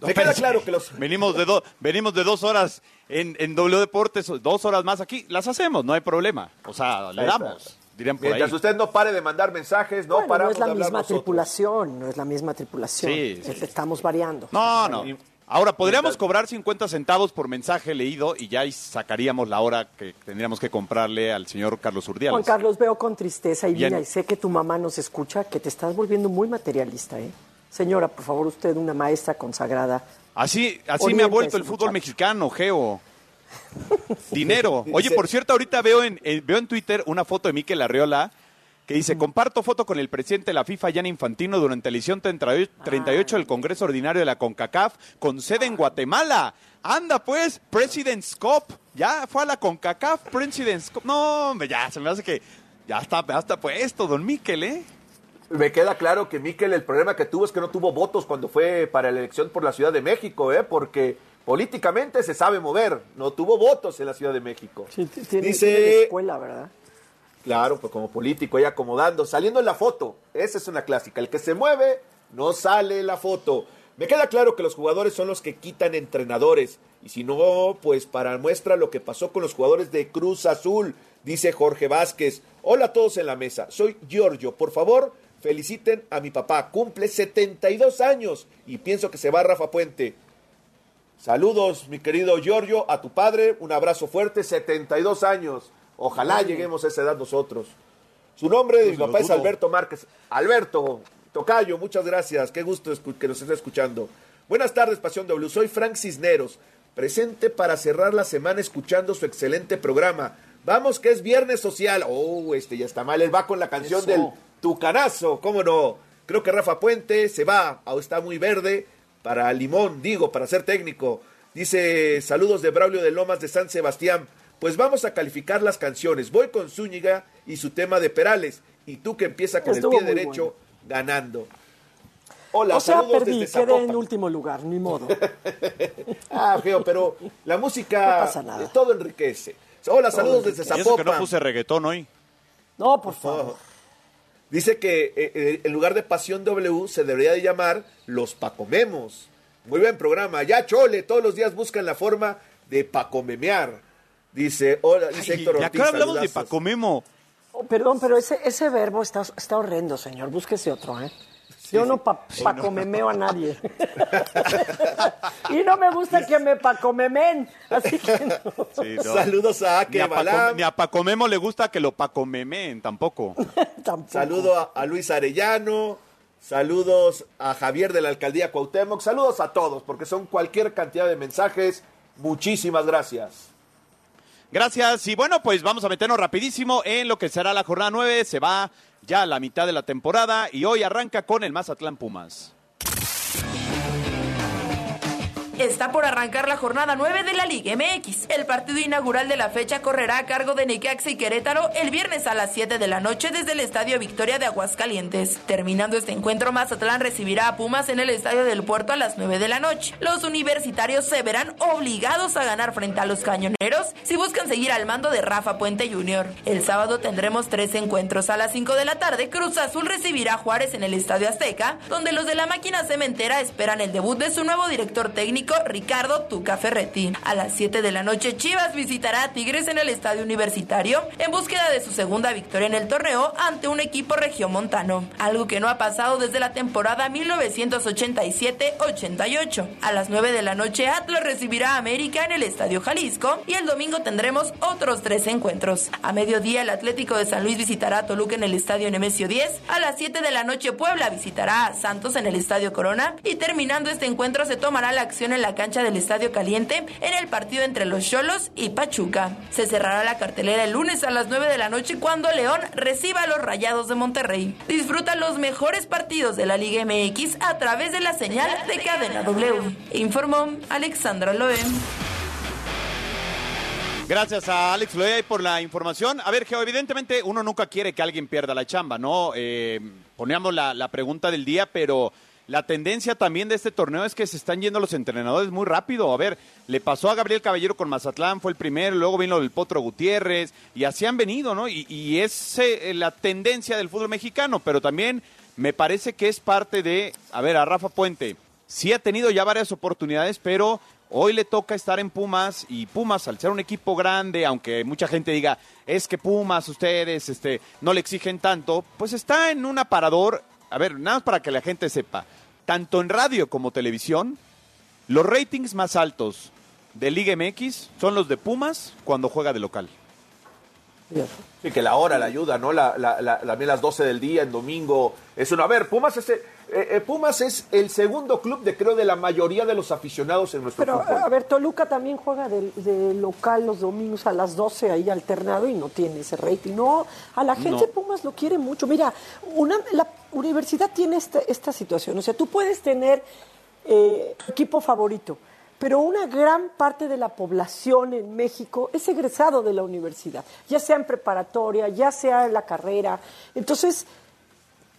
Me queda claro que los... Venimos de, do- venimos de dos horas en, en W Deportes, dos horas más aquí. Las hacemos, no hay problema. O sea, le damos. Dirían por ahí. Mientras usted no pare de mandar mensajes, no Bueno, no paramos es la misma nosotros. tripulación, no es la misma tripulación. Sí, sí. Es- Estamos variando. No, no. Ahora, podríamos cobrar 50 centavos por mensaje leído y ya sacaríamos la hora que tendríamos que comprarle al señor Carlos Juan Urdiales. Carlos, veo con tristeza y Bien. mira, y sé que tu mamá nos escucha, que te estás volviendo muy materialista, ¿eh? Señora, por favor, usted, una maestra consagrada. Así, así me ha vuelto el fútbol muchacho. mexicano, Geo. Dinero. Oye, por cierto, ahorita veo en, eh, veo en Twitter una foto de Mikel Arriola que dice, comparto foto con el presidente de la FIFA, Gianni Infantino, durante la edición 38 38 del Congreso Ordinario de la CONCACAF, con sede en Guatemala. Anda pues, President's Cup. Ya fue a la CONCACAF, President's Cup. No, hombre, ya se me hace que ya está, ya está puesto, don Mikel, ¿eh? Me queda claro que Miquel el problema que tuvo es que no tuvo votos cuando fue para la elección por la Ciudad de México, ¿eh? porque políticamente se sabe mover, no tuvo votos en la Ciudad de México. Tiene, tiene Dice, escuela, ¿verdad? claro, pues como político, ahí acomodando, saliendo en la foto, esa es una clásica, el que se mueve no sale en la foto. Me queda claro que los jugadores son los que quitan entrenadores, y si no, pues para muestra lo que pasó con los jugadores de Cruz Azul, dice Jorge Vázquez. Hola a todos en la mesa, soy Giorgio, por favor, feliciten a mi papá, cumple 72 años y pienso que se va Rafa Puente. Saludos, mi querido Giorgio, a tu padre, un abrazo fuerte, 72 años. Ojalá lleguemos a esa edad nosotros. Su nombre de mi Pues papá es. Alberto Márquez. Alberto, Tocayo, muchas gracias. Qué gusto que nos esté escuchando. Buenas tardes, Pasión W. Soy Frank Cisneros, presente para cerrar la semana escuchando su excelente programa. Vamos, que es Viernes Social. Oh, este ya está mal. Él va con la canción Eso. del Tucanazo, ¿cómo no? Creo que Rafa Puente se va, o está muy verde, para Limón, digo, para ser técnico. Dice, saludos de Braulio de Lomas de San Sebastián. Pues vamos a calificar las canciones. Voy con Zúñiga y su tema de Perales. Y tú que empieza con Estuvo el pie derecho, ganando. Hola, o sea, saludos perdí, desde quedé Zapopan. en último lugar, ni modo. Ah, feo, pero la música, No pasa nada. todo enriquece. Hola, saludos desde Y eso que Zapopan. no puse reggaetón hoy. No, por favor. Dice que eh, eh, en lugar de Pasión W se debería de llamar Los Pacomemos. Muy buen programa. Ya chole, todos los días buscan la forma de pacomemear. Dice, hola, dice Ay, Héctor y Ortiz. acá hablamos de saludazos. Paco Memo. Oh, perdón, pero ese, ese verbo está, está horrendo, señor. Búsquese otro, ¿eh? Yo no pa- pacomemeo a nadie. y no me gusta que me pacomemen. Así que no. Sí, no. Saludos a Ni Ake a, Paco, ni a Paco Memo le gusta que lo pacomemeen tampoco. Saludo a, a Luis Arellano. Saludos a Javier de la Alcaldía Cuauhtémoc. Saludos a todos, porque son cualquier cantidad de mensajes. Muchísimas gracias. Gracias. Y bueno, pues vamos a meternos rapidísimo en lo que será la jornada 9. Se va ya a la mitad de la temporada y hoy arranca con el Mazatlán Pumas. Está por arrancar la jornada 9 de la Liga MX. El partido inaugural de la fecha correrá a cargo de Necaxa y Querétaro el viernes a las 7 de la noche desde el Estadio Victoria de Aguascalientes. Terminando este encuentro, Mazatlán recibirá a Pumas en el Estadio del Puerto a las 9 de la noche. Los universitarios se verán obligados a ganar frente a los cañoneros si buscan seguir al mando de Rafa Puente Jr. El sábado tendremos tres encuentros a las 5 de la tarde. Cruz Azul recibirá a Juárez en el Estadio Azteca, donde los de la máquina cementera esperan el debut de su nuevo director técnico Ricardo Tuca Ferretti. A las 7 de la noche Chivas visitará a Tigres en el Estadio Universitario en búsqueda de su segunda victoria en el torneo ante un equipo regiomontano, algo que no ha pasado desde la temporada 1987-88. A las 9 de la noche Atlas recibirá a América en el Estadio Jalisco y el domingo tendremos otros tres encuentros. A mediodía el Atlético de San Luis visitará a Toluca en el Estadio Nemesio 10. A las 7 de la noche Puebla visitará a Santos en el Estadio Corona y terminando este encuentro se tomará la acción en la cancha del Estadio Caliente en el partido entre los Cholos y Pachuca. Se cerrará la cartelera el lunes a las 9 de la noche cuando León reciba a los Rayados de Monterrey. Disfruta los mejores partidos de la Liga MX a través de la señal de Cadena W. Informó Alexandra Loen. Gracias a Alex Loey por la información. A ver, Geo, evidentemente uno nunca quiere que alguien pierda la chamba, ¿no? Eh, poníamos la, la pregunta del día, pero la tendencia también de este torneo es que se están yendo los entrenadores muy rápido. A ver, le pasó a Gabriel Caballero con Mazatlán, fue el primero, luego vino el Potro Gutiérrez, y así han venido, ¿no? Y, y es eh, la tendencia del fútbol mexicano, pero también me parece que es parte de, a ver, a Rafa Puente, sí ha tenido ya varias oportunidades, pero hoy le toca estar en Pumas, y Pumas, al ser un equipo grande, aunque mucha gente diga, es que Pumas, ustedes, este, no le exigen tanto, pues está en un aparador, a ver, nada más para que la gente sepa tanto en radio como televisión, los ratings más altos de Liga MX son los de Pumas cuando juega de local. Sí, que la hora la ayuda, ¿no? La, la, la, también las 12 del día, en domingo. Es uno. A ver, Pumas es, eh, eh, Pumas es el segundo club de creo de la mayoría de los aficionados en nuestro Pero, fútbol. a ver, Toluca también juega de, de local los domingos a las 12 ahí alternado y no tiene ese rating. No, a la gente No. Pumas lo quiere mucho. Mira, una, la universidad tiene esta, esta situación. O sea, tú puedes tener eh, equipo favorito, pero una gran parte de la población en México es egresado de la universidad, ya sea en preparatoria, ya sea en la carrera. Entonces,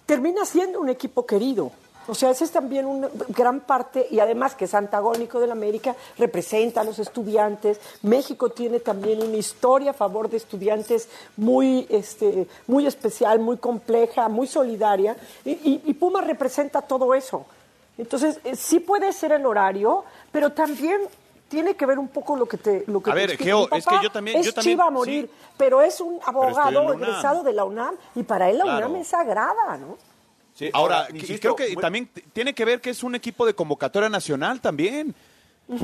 termina siendo un equipo querido. O sea, ese es también una gran parte, y además que es antagónico del América, representa a los estudiantes. México tiene también una historia a favor de estudiantes muy, este, muy especial, muy compleja, muy solidaria, y, y- y Puma representa todo eso. Entonces, eh, sí puede ser el horario, pero también tiene que ver un poco lo que te lo que A te ver. Geo, es que yo también- es yo también- chiva a morir, pero es un abogado la egresado de la UNAM y para él la Claro. UNAM es sagrada, ¿no? Sí, Ahora, ahora, insisto, creo que muy- también tiene que ver que es un equipo de convocatoria nacional también.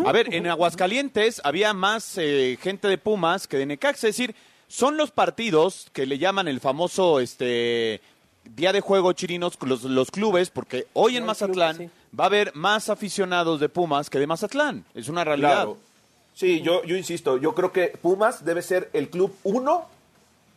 A ver, en Aguascalientes había más eh, gente de Pumas que de Necaxa, es decir, son los partidos que le llaman el famoso este día de juego chirinos los, los clubes, porque hoy en Mazatlán club, va a haber más aficionados de Pumas que de Mazatlán. Es una realidad. Claro. Sí, yo, yo insisto, yo creo que Pumas debe ser el club uno,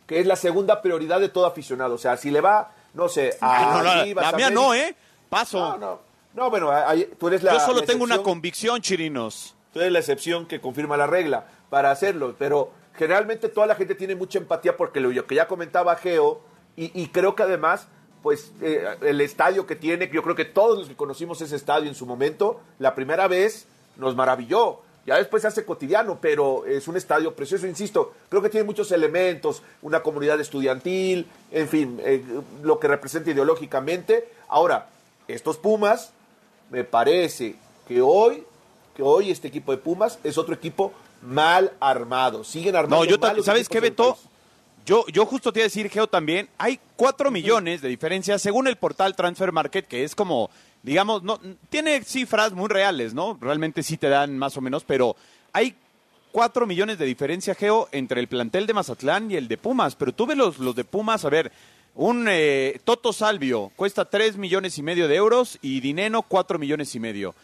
que es la segunda prioridad de todo aficionado. O sea, si le va, no sé, a No, la, Chivas, la a mía América- no, ¿eh? Paso. No, no. No, bueno, ahí- tú eres la Yo solo la tengo una convicción, chirinos. Tú eres la excepción que confirma la regla para hacerlo, pero generalmente toda la gente tiene mucha empatía porque lo que ya comentaba Geo, y, y creo que además, pues eh, el estadio que tiene, yo creo que todos los que conocimos ese estadio en su momento, la primera vez nos maravilló. Ya después se hace cotidiano, pero es un estadio precioso, insisto. Creo que tiene muchos elementos, una comunidad estudiantil, en fin, eh, lo que representa ideológicamente. Ahora, estos Pumas, me parece que hoy, que hoy este equipo de Pumas es otro equipo mal armado. Siguen armando No, yo mal ¿sabes qué, Beto? Yo, yo justo te iba a decir, Geo, también, hay cuatro millones de diferencia según el portal Transfer Market, que es como, digamos, no tiene cifras muy reales, ¿no? Realmente sí te dan más o menos, pero hay cuatro millones de diferencia, Geo, entre el plantel de Mazatlán y el de Pumas. Pero tú ves los, los de Pumas, a ver, un eh, Toto Salvio cuesta tres millones y medio de euros y Dineno cuatro millones y medio.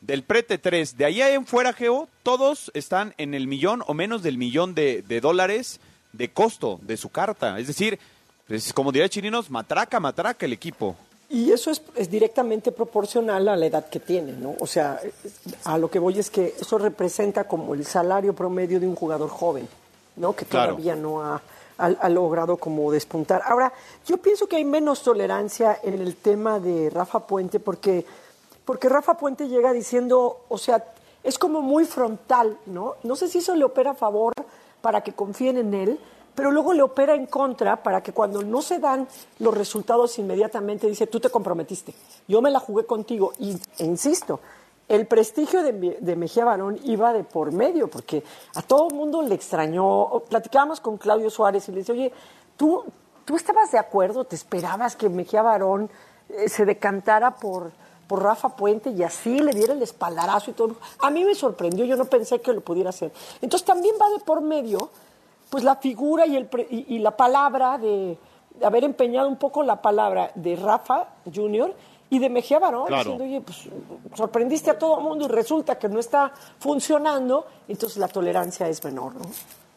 del prete 3. De ahí en fuera, Geo, todos están en el millón o menos del millón de, de dólares de costo de su carta. Es decir, pues, como diría Chirinos, matraca, matraca el equipo. Y eso es, es directamente proporcional a la edad que tiene, ¿no? O sea, a lo que voy es que eso representa como el salario promedio de un jugador joven, ¿no? Que Claro. todavía no ha, ha- ha logrado como despuntar. Ahora, yo pienso que hay menos tolerancia en el tema de Rafa Puente porque, porque Rafa Puente llega diciendo, o sea, es como muy frontal, ¿no? No sé si eso le opera a favor para que confíen en él, pero luego le opera en contra para que cuando no se dan los resultados inmediatamente dice, tú te comprometiste, yo me la jugué contigo. Y, insisto, el prestigio de, de Mejía Barón iba de por medio, porque a todo el mundo le extrañó. Platicábamos con Claudio Suárez y le dice, oye, ¿tú, tú estabas de acuerdo, te esperabas que Mejía Barón eh, se decantara por, por Rafa Puente y así le diera el espaldarazo y todo. A mí me sorprendió, yo no pensé que lo pudiera hacer. Entonces también va de por medio pues la figura y, el pre- y, y la palabra de, de haber empeñado un poco la palabra de Rafa Junior y de Mejía Barón, Claro. diciendo, oye, pues sorprendiste a todo el mundo y resulta que no está funcionando, entonces la tolerancia es menor, ¿no?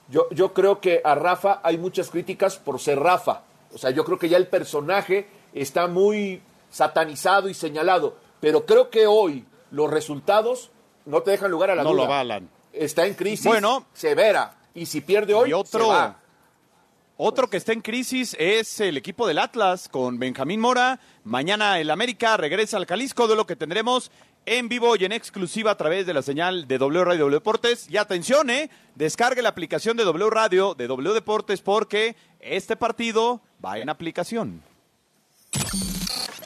Yo, yo creo que a Rafa hay muchas críticas por ser Rafa. O sea, yo creo que ya el personaje está muy satanizado y señalado. Pero creo que hoy los resultados no te dejan lugar a la No duda. lo avalan. Está en crisis Bueno. severa. Y si pierde hoy, Y otro, se va. otro que está en crisis es el equipo del Atlas con Benjamín Mora. Mañana el América regresa al Jalisco, de lo que tendremos en vivo y en exclusiva a través de la señal de W Radio W Deportes. Y atención, ¿eh? Descargue la aplicación de W Radio, de W Deportes, porque este partido va en aplicación.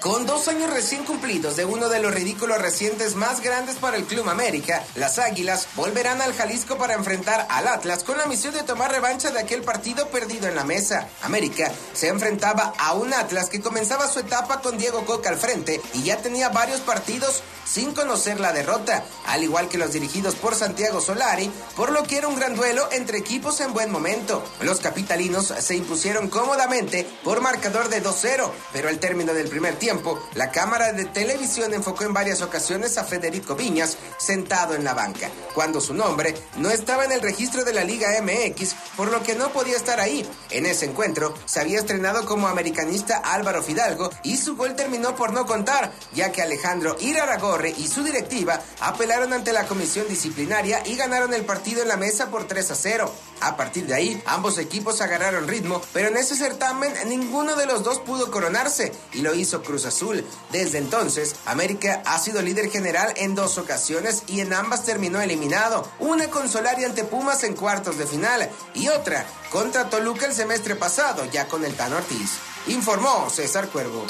Con dos años recién cumplidos de uno de los ridículos recientes más grandes para el Club América, las Águilas volverán al Jalisco para enfrentar al Atlas con la misión de tomar revancha de aquel partido perdido en la mesa. América se enfrentaba a un Atlas que comenzaba su etapa con Diego Coca al frente y ya tenía varios partidos sin conocer la derrota, al igual que los dirigidos por Santiago Solari, por lo que era un gran duelo entre equipos en buen momento. Los capitalinos se impusieron cómodamente por marcador de 2-0, pero al término del primer tiempo, la cámara de televisión enfocó en varias ocasiones a Federico Viñas sentado en la banca, cuando su nombre no estaba en el registro de la Liga MX, por lo que no podía estar ahí. En ese encuentro se había estrenado como americanista Álvaro Fidalgo y su gol terminó por no contar, ya que Alejandro Iraragorre y su directiva apelaron ante la comisión disciplinaria y ganaron el partido en la mesa por 3 a 0. A partir de ahí, ambos equipos agarraron ritmo, pero en ese certamen ninguno de los dos pudo coronarse y lo hizo Cruz Azul. Desde entonces, América ha sido líder general en dos ocasiones y en ambas terminó eliminado. Una con Solari ante Pumas en cuartos de final y otra contra Toluca el semestre pasado, ya con el Tan Ortiz. Informó César Cuervo.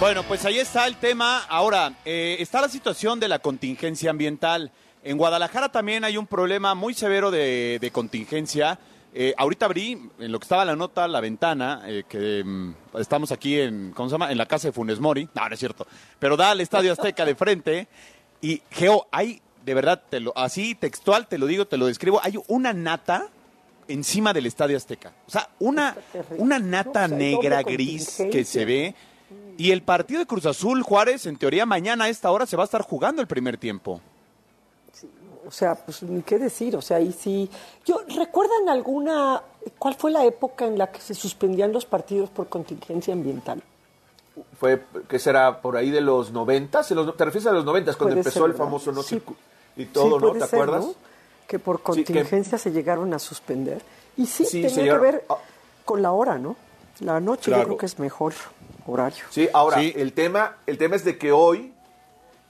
Bueno, pues ahí está el tema. Ahora, eh, está la situación de la contingencia ambiental. En Guadalajara también hay un problema muy severo de, de contingencia. Eh, ahorita abrí, en lo que estaba la nota, la ventana, eh, que mm, estamos aquí en, ¿cómo se llama? En la casa de Funes Mori. No, no es cierto. Pero da al Estadio Azteca de frente. Y, Geo, hay, de verdad, te lo, así textual, te lo digo, te lo describo, hay una nata encima del Estadio Azteca. O sea, una, una nata negra, gris, que se ve. Y el partido de Cruz Azul, Juárez, en teoría mañana a esta hora se va a estar jugando el primer tiempo. O sea, pues ni qué decir, o sea, ahí sí. Yo, ¿recuerdan alguna, cuál fue la época en la que se suspendían los partidos por contingencia ambiental? Fue, que será por ahí de los noventas, ¿te refieres a los noventas, cuando Puede empezó ser, el famoso no Sí. y todo, Sí, ¿no? ¿Te ser, acuerdas? ¿no? Que por Sí, que- contingencia se llegaron a suspender. Y sí, Sí, tenía que ver con la hora, ¿no? La noche yo creo que es mejor horario. Sí, ahora, El, tema, el tema es de que hoy,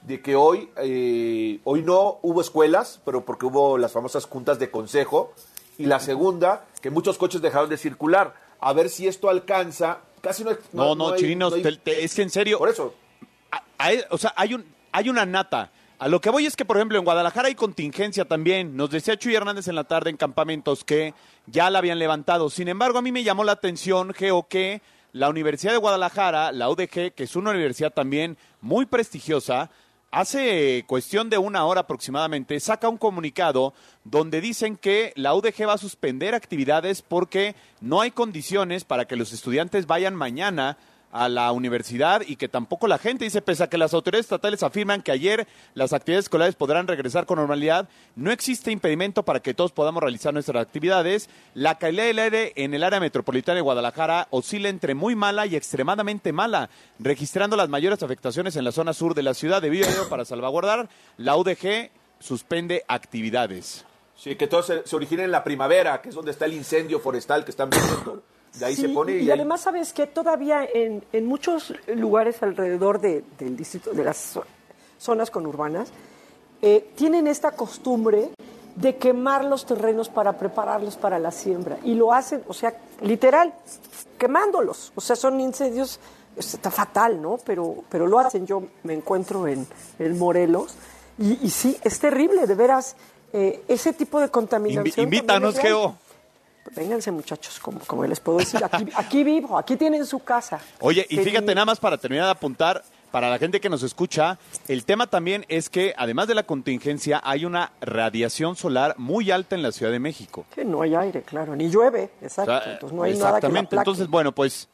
de que hoy, eh, hoy no hubo escuelas, pero porque hubo las famosas juntas de consejo. Y la segunda, que muchos coches dejaron de circular. A ver si esto alcanza. Casi no hay- No, no, hay- chirinos, no hay- te- te- es que en serio. Por eso. Hay- o sea, hay, un, hay una nata. A lo que voy es que, por ejemplo, en Guadalajara hay contingencia también. Nos decía Chuy Hernández en la tarde en campamentos que ya la habían levantado. Sin embargo, a mí me llamó la atención, Geo, que la Universidad de Guadalajara, la UDG, que es una universidad también muy prestigiosa, hace cuestión de una hora aproximadamente, saca un comunicado donde dicen que la UDG va a suspender actividades porque no hay condiciones para que los estudiantes vayan mañana a la universidad y que tampoco la gente dice, pese a que las autoridades estatales afirman que ayer las actividades escolares podrán regresar con normalidad, no existe impedimento para que todos podamos realizar nuestras actividades. La calidad del aire en el área metropolitana de Guadalajara oscila entre muy mala y extremadamente mala, registrando las mayores afectaciones en la zona sur de la ciudad. A ello, para salvaguardar, la UDG suspende actividades. Sí, que todo se, origina en la primavera, que es donde está el incendio forestal que están. De ahí Sí, se pone y, y ahí- además sabes que todavía en, en muchos lugares alrededor de- del distrito, de las zo- zonas conurbanas, eh, tienen esta costumbre de quemar los terrenos para prepararlos para la siembra. Y lo hacen, o sea, literal, quemándolos. O sea, son incendios, está fatal, ¿no? Pero, pero lo hacen. Yo me encuentro en, en Morelos y, y sí, es terrible, de veras. eh, ese tipo de Invi- contaminación. invítanos. Geo. Vénganse, muchachos, como, como les puedo decir, aquí, aquí vivo, aquí tienen su casa. Oye, y fíjate nada más para terminar de apuntar, para la gente que nos escucha, el tema también es que además de la contingencia hay una radiación solar muy alta en la Ciudad de México. Que no hay aire, claro, ni llueve, exacto. O sea, entonces no hay nada que la exactamente. Entonces, bueno, pues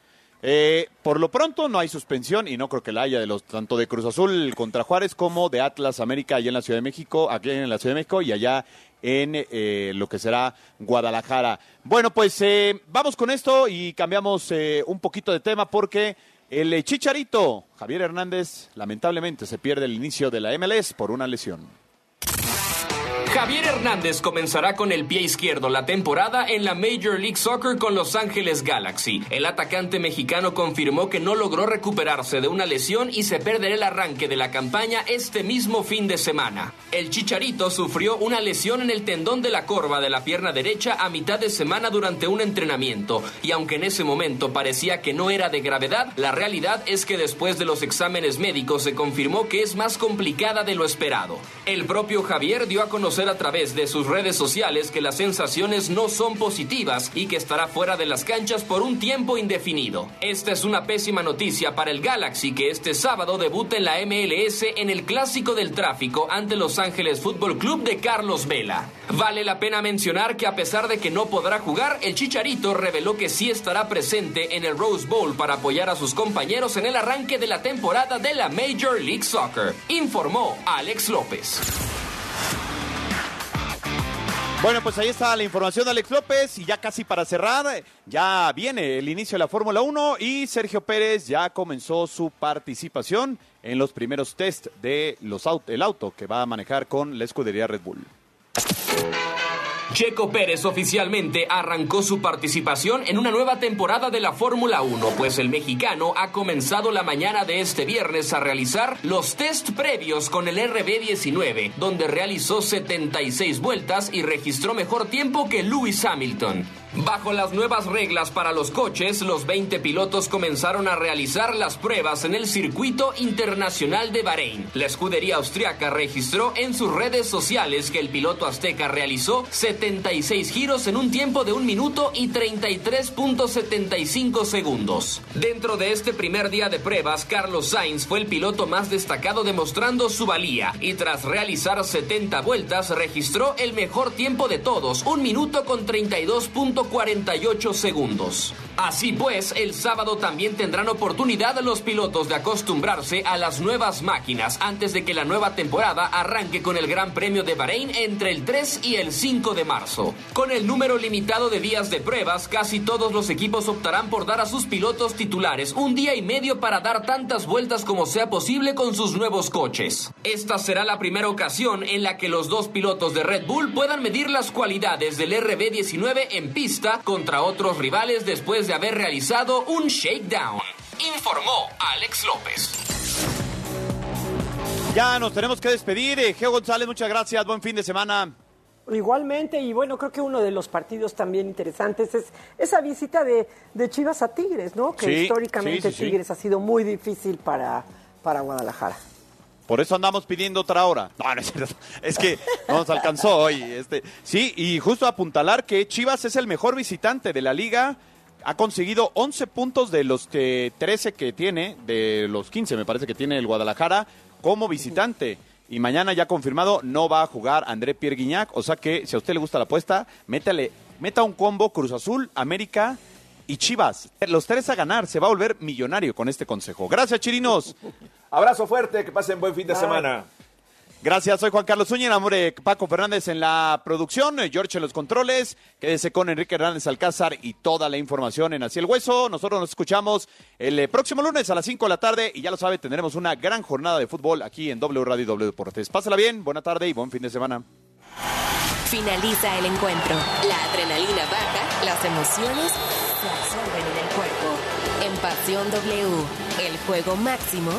eh, por lo pronto no hay suspensión y no creo que la haya de los tanto de Cruz Azul contra Juárez como de Atlas América allá en la Ciudad de México, aquí en la Ciudad de México y allá en eh, lo que será Guadalajara. Bueno, pues eh, vamos con esto y cambiamos eh, un poquito de tema porque el Chicharito, Javier Hernández, lamentablemente se pierde el inicio de la MLS por una lesión. Javier Hernández comenzará con el pie izquierdo la temporada en la Major League Soccer con Los Ángeles Galaxy. El atacante mexicano confirmó que no logró recuperarse de una lesión y se perderá el arranque de la campaña este mismo fin de semana. El Chicharito sufrió una lesión en el tendón de la corva de la pierna derecha a mitad de semana durante un entrenamiento y aunque en ese momento parecía que no era de gravedad, la realidad es que después de los exámenes médicos se confirmó que es más complicada de lo esperado. El propio Javier dio a conocer a través de sus redes sociales que las sensaciones no son positivas y que estará fuera de las canchas por un tiempo indefinido. Esta es una pésima noticia para el Galaxy que este sábado debuta en la MLS en el Clásico del Tráfico ante Los Ángeles Fútbol Club de Carlos Vela. Vale la pena mencionar que a pesar de que no podrá jugar, el Chicharito reveló que sí estará presente en el Rose Bowl para apoyar a sus compañeros en el arranque de la temporada de la Major League Soccer, informó Alex López. Bueno, pues ahí está la información de Alex López y ya casi para cerrar, ya viene el inicio de la Fórmula 1 y Sergio Pérez ya comenzó su participación en los primeros test de auto, auto que va a manejar con la escudería Red Bull. Checo Pérez oficialmente arrancó su participación en una nueva temporada de la Fórmula 1, pues el mexicano ha comenzado la mañana de este viernes a realizar los test previos con el RB19, donde realizó 76 vueltas y registró mejor tiempo que Lewis Hamilton. Bajo las nuevas reglas para los coches, los 20 pilotos comenzaron a realizar las pruebas en el circuito internacional de Bahrein. La escudería austriaca registró en sus redes sociales que el piloto azteca realizó 76 giros en un tiempo de un minuto y 33.75 segundos. Dentro de este primer día de pruebas, Carlos Sainz fue el piloto más destacado demostrando su valía y tras realizar 70 vueltas registró el mejor tiempo de todos, un minuto con 32.48 segundos. Así pues, el sábado también tendrán oportunidad los pilotos de acostumbrarse a las nuevas máquinas antes de que la nueva temporada arranque con el Gran Premio de Bahrein entre el 3 y el 5 de marzo. Con el número limitado de días de pruebas, casi todos los equipos optarán por dar a sus pilotos titulares un día y medio para dar tantas vueltas como sea posible con sus nuevos coches. Esta será la primera ocasión en la que los dos pilotos de Red Bull puedan medir las cualidades del RB19 en pista contra otros rivales después de haber realizado un shakedown. Informó Alex López. Ya nos tenemos que despedir. Eh, Geo González, muchas gracias. Buen fin de semana. Igualmente, y bueno, creo que uno de los partidos también interesantes es esa visita de, de Chivas a Tigres, ¿no? Que Sí, históricamente sí, sí, sí. Tigres ha sido muy difícil para, para Guadalajara. Por eso andamos pidiendo otra hora. No, no es cierto. Es que no nos alcanzó hoy. Este. Sí, y justo apuntalar que Chivas es el mejor visitante de la liga. Ha conseguido 11 puntos de los que 13 que tiene, de los 15 me parece que tiene el Guadalajara, como visitante. Y mañana ya confirmado, no va a jugar André Pierre Guignac. O sea que si a usted le gusta la apuesta, métale, meta un combo Cruz Azul, América y Chivas. Los tres a ganar. Se va a volver millonario con este consejo. Gracias, Chirinos. Abrazo fuerte, que pasen buen fin de Bye. semana. Gracias, soy Juan Carlos Zúñiga, de Paco Fernández en la producción, eh, George en los controles, quédese con Enrique Hernández Alcázar y toda la información en Así el Hueso. Nosotros nos escuchamos el eh, próximo lunes a las 5 de la tarde y ya lo sabe, tendremos una gran jornada de fútbol aquí en W Radio y W Deportes. Pásala bien, buena tarde y buen fin de semana. Finaliza el encuentro. La adrenalina baja, las emociones se absorben en el cuerpo. En Pasión W, el juego máximo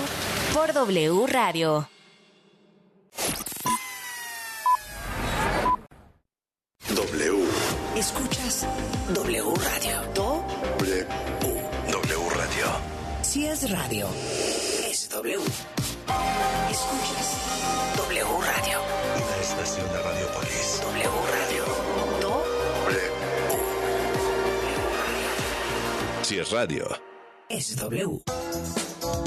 por W Radio. W. Escuchas W Radio. Do, W. W Radio. si es radio, es W. Escuchas W Radio. Una estación de Radiopolis. W Radio. Do, W. Si es radio. es W.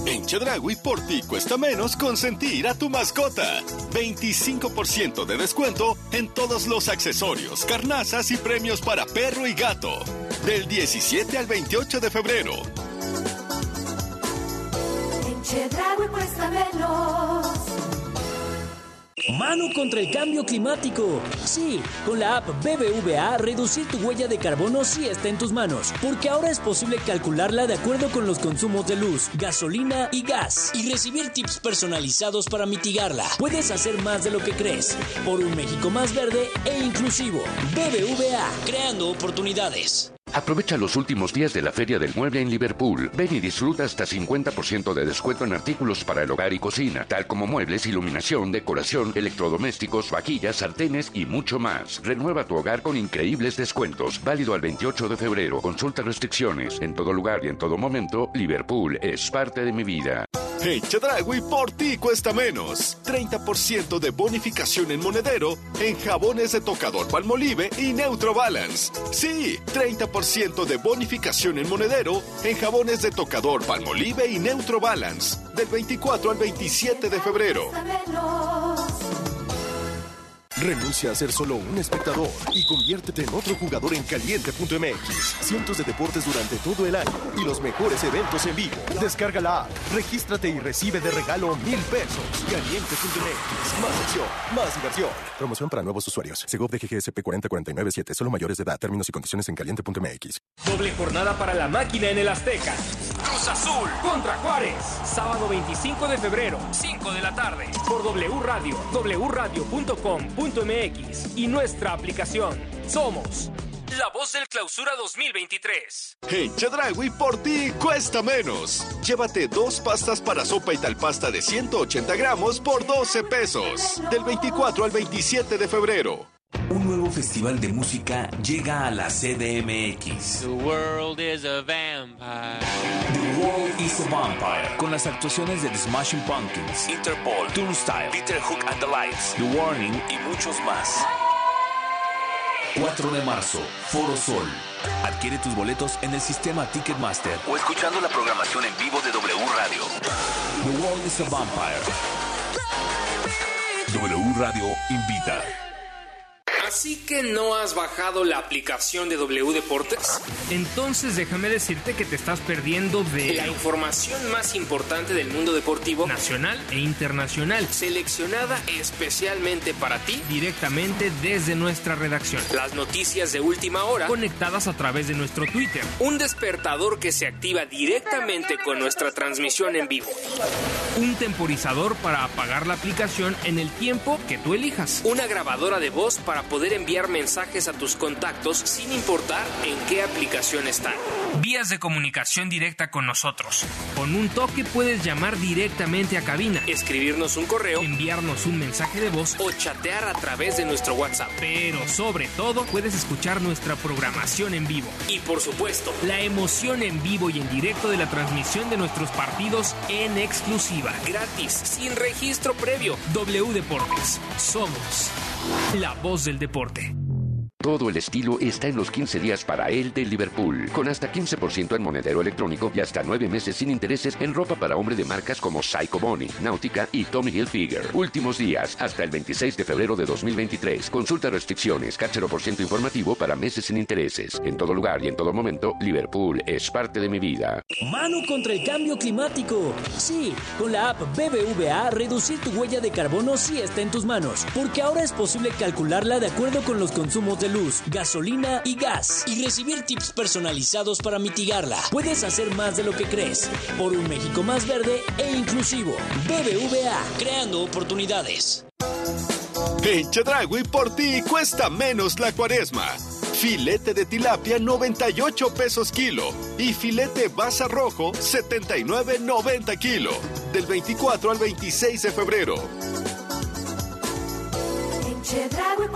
En Chedragui por ti cuesta menos consentir a tu mascota. 25% de descuento en todos los accesorios, carnazas y premios para perro y gato. Del 17 al 28 de febrero. En cuesta menos. Mano contra el cambio climático. Sí, con la app BBVA, reducir tu huella de carbono sí está en tus manos, porque ahora es posible calcularla de acuerdo con los consumos de luz, gasolina y gas, y recibir tips personalizados para mitigarla. Puedes hacer más de lo que crees, por un México más verde e inclusivo. BBVA, creando oportunidades. Aprovecha los últimos días de la Feria del Mueble en Liverpool. Ven y disfruta hasta 50% de descuento en artículos para el hogar y cocina, tal como muebles, iluminación, decoración, electrodomésticos, vaquillas, sartenes y mucho más. Renueva tu hogar con increíbles descuentos. Válido al 28 de febrero. Consulta restricciones. En todo lugar y en todo momento, Liverpool es parte de mi vida. En Chedragui por ti cuesta menos. 30% de bonificación en monedero en jabones de tocador Palmolive y Neutro Balance. Sí, 30% de bonificación en monedero en jabones de tocador Palmolive y Neutro Balance. Del 24 al 27 de febrero. Renuncia a ser solo un espectador y conviértete en otro jugador en caliente.mx. Cientos de deportes durante todo el año y los mejores eventos en vivo. Descarga la app, regístrate y recibe de regalo mil pesos. Caliente.mx. Más opción, más diversión. Promoción para nuevos usuarios. Segov de GGSP 40497. Solo mayores de edad. Términos y condiciones en caliente.mx. Doble jornada para la máquina en el Azteca. Cruz Azul contra Juárez. Sábado 25 de febrero, 5 de la tarde. Por W Radio, wradio.com.mx y nuestra aplicación. Somos la voz del clausura 2023. En Chedragui por ti cuesta menos. Llévate dos pastas para sopa y tal pasta de 180 gramos por 12 pesos. Del 24 al 27 de febrero. Un nuevo festival de música llega a la CDMX. The world is a vampire. The World is a Vampire. Con las actuaciones de The Smashing Pumpkins, Interpol, Turnstile, Peter Hook and the Lights, The Warning y muchos más. 4 de marzo, Foro Sol. Adquiere tus boletos en el sistema Ticketmaster o escuchando la programación en vivo de W Radio. The World is a Vampire. W Radio invita. Así que no has bajado la aplicación de W Deportes. Entonces déjame decirte que te estás perdiendo de La información más importante del mundo deportivo nacional e internacional, seleccionada especialmente para ti. directamente desde nuestra redacción, Las noticias de última hora. conectadas a través de nuestro Twitter. Un despertador que se activa directamente con nuestra transmisión en vivo. Un temporizador para apagar la aplicación en el tiempo que tú elijas. Una grabadora de voz para poder enviar mensajes a tus contactos sin importar en qué aplicación están. Vías de comunicación directa con nosotros. Con un toque puedes llamar directamente a cabina, Escribirnos un correo enviarnos un mensaje de voz o chatear a través de nuestro WhatsApp. pero sobre todo puedes escuchar nuestra programación en vivo. Y por supuesto, La emoción en vivo y en directo de la transmisión de nuestros partidos en exclusiva. gratis, sin registro previo. W Deportes. Somos la voz del deporte. Todo el estilo está en los 15 días para él de Liverpool, con hasta 15% en monedero electrónico y hasta 9 meses sin intereses en ropa para hombre de marcas como Psycho Bonnie, Nautica y Tommy Hilfiger. Últimos días, hasta el 26 de febrero de 2023. Consulta restricciones, por ciento informativo para meses sin intereses. En todo lugar y en todo momento, Liverpool es parte de mi vida. Mano contra el cambio climático. Sí, con la app BBVA, reducir tu huella de carbono sí está en tus manos, porque ahora es posible calcularla de acuerdo con los consumos de luz, gasolina y gas y recibir tips personalizados para mitigarla. Puedes hacer más de lo que crees por un México más verde e inclusivo. BBVA, creando oportunidades. En Chedragui por ti cuesta menos la cuaresma. Filete de tilapia 98 pesos kilo y filete basa rojo 79.90 kilo. Del 24 al 26 de febrero.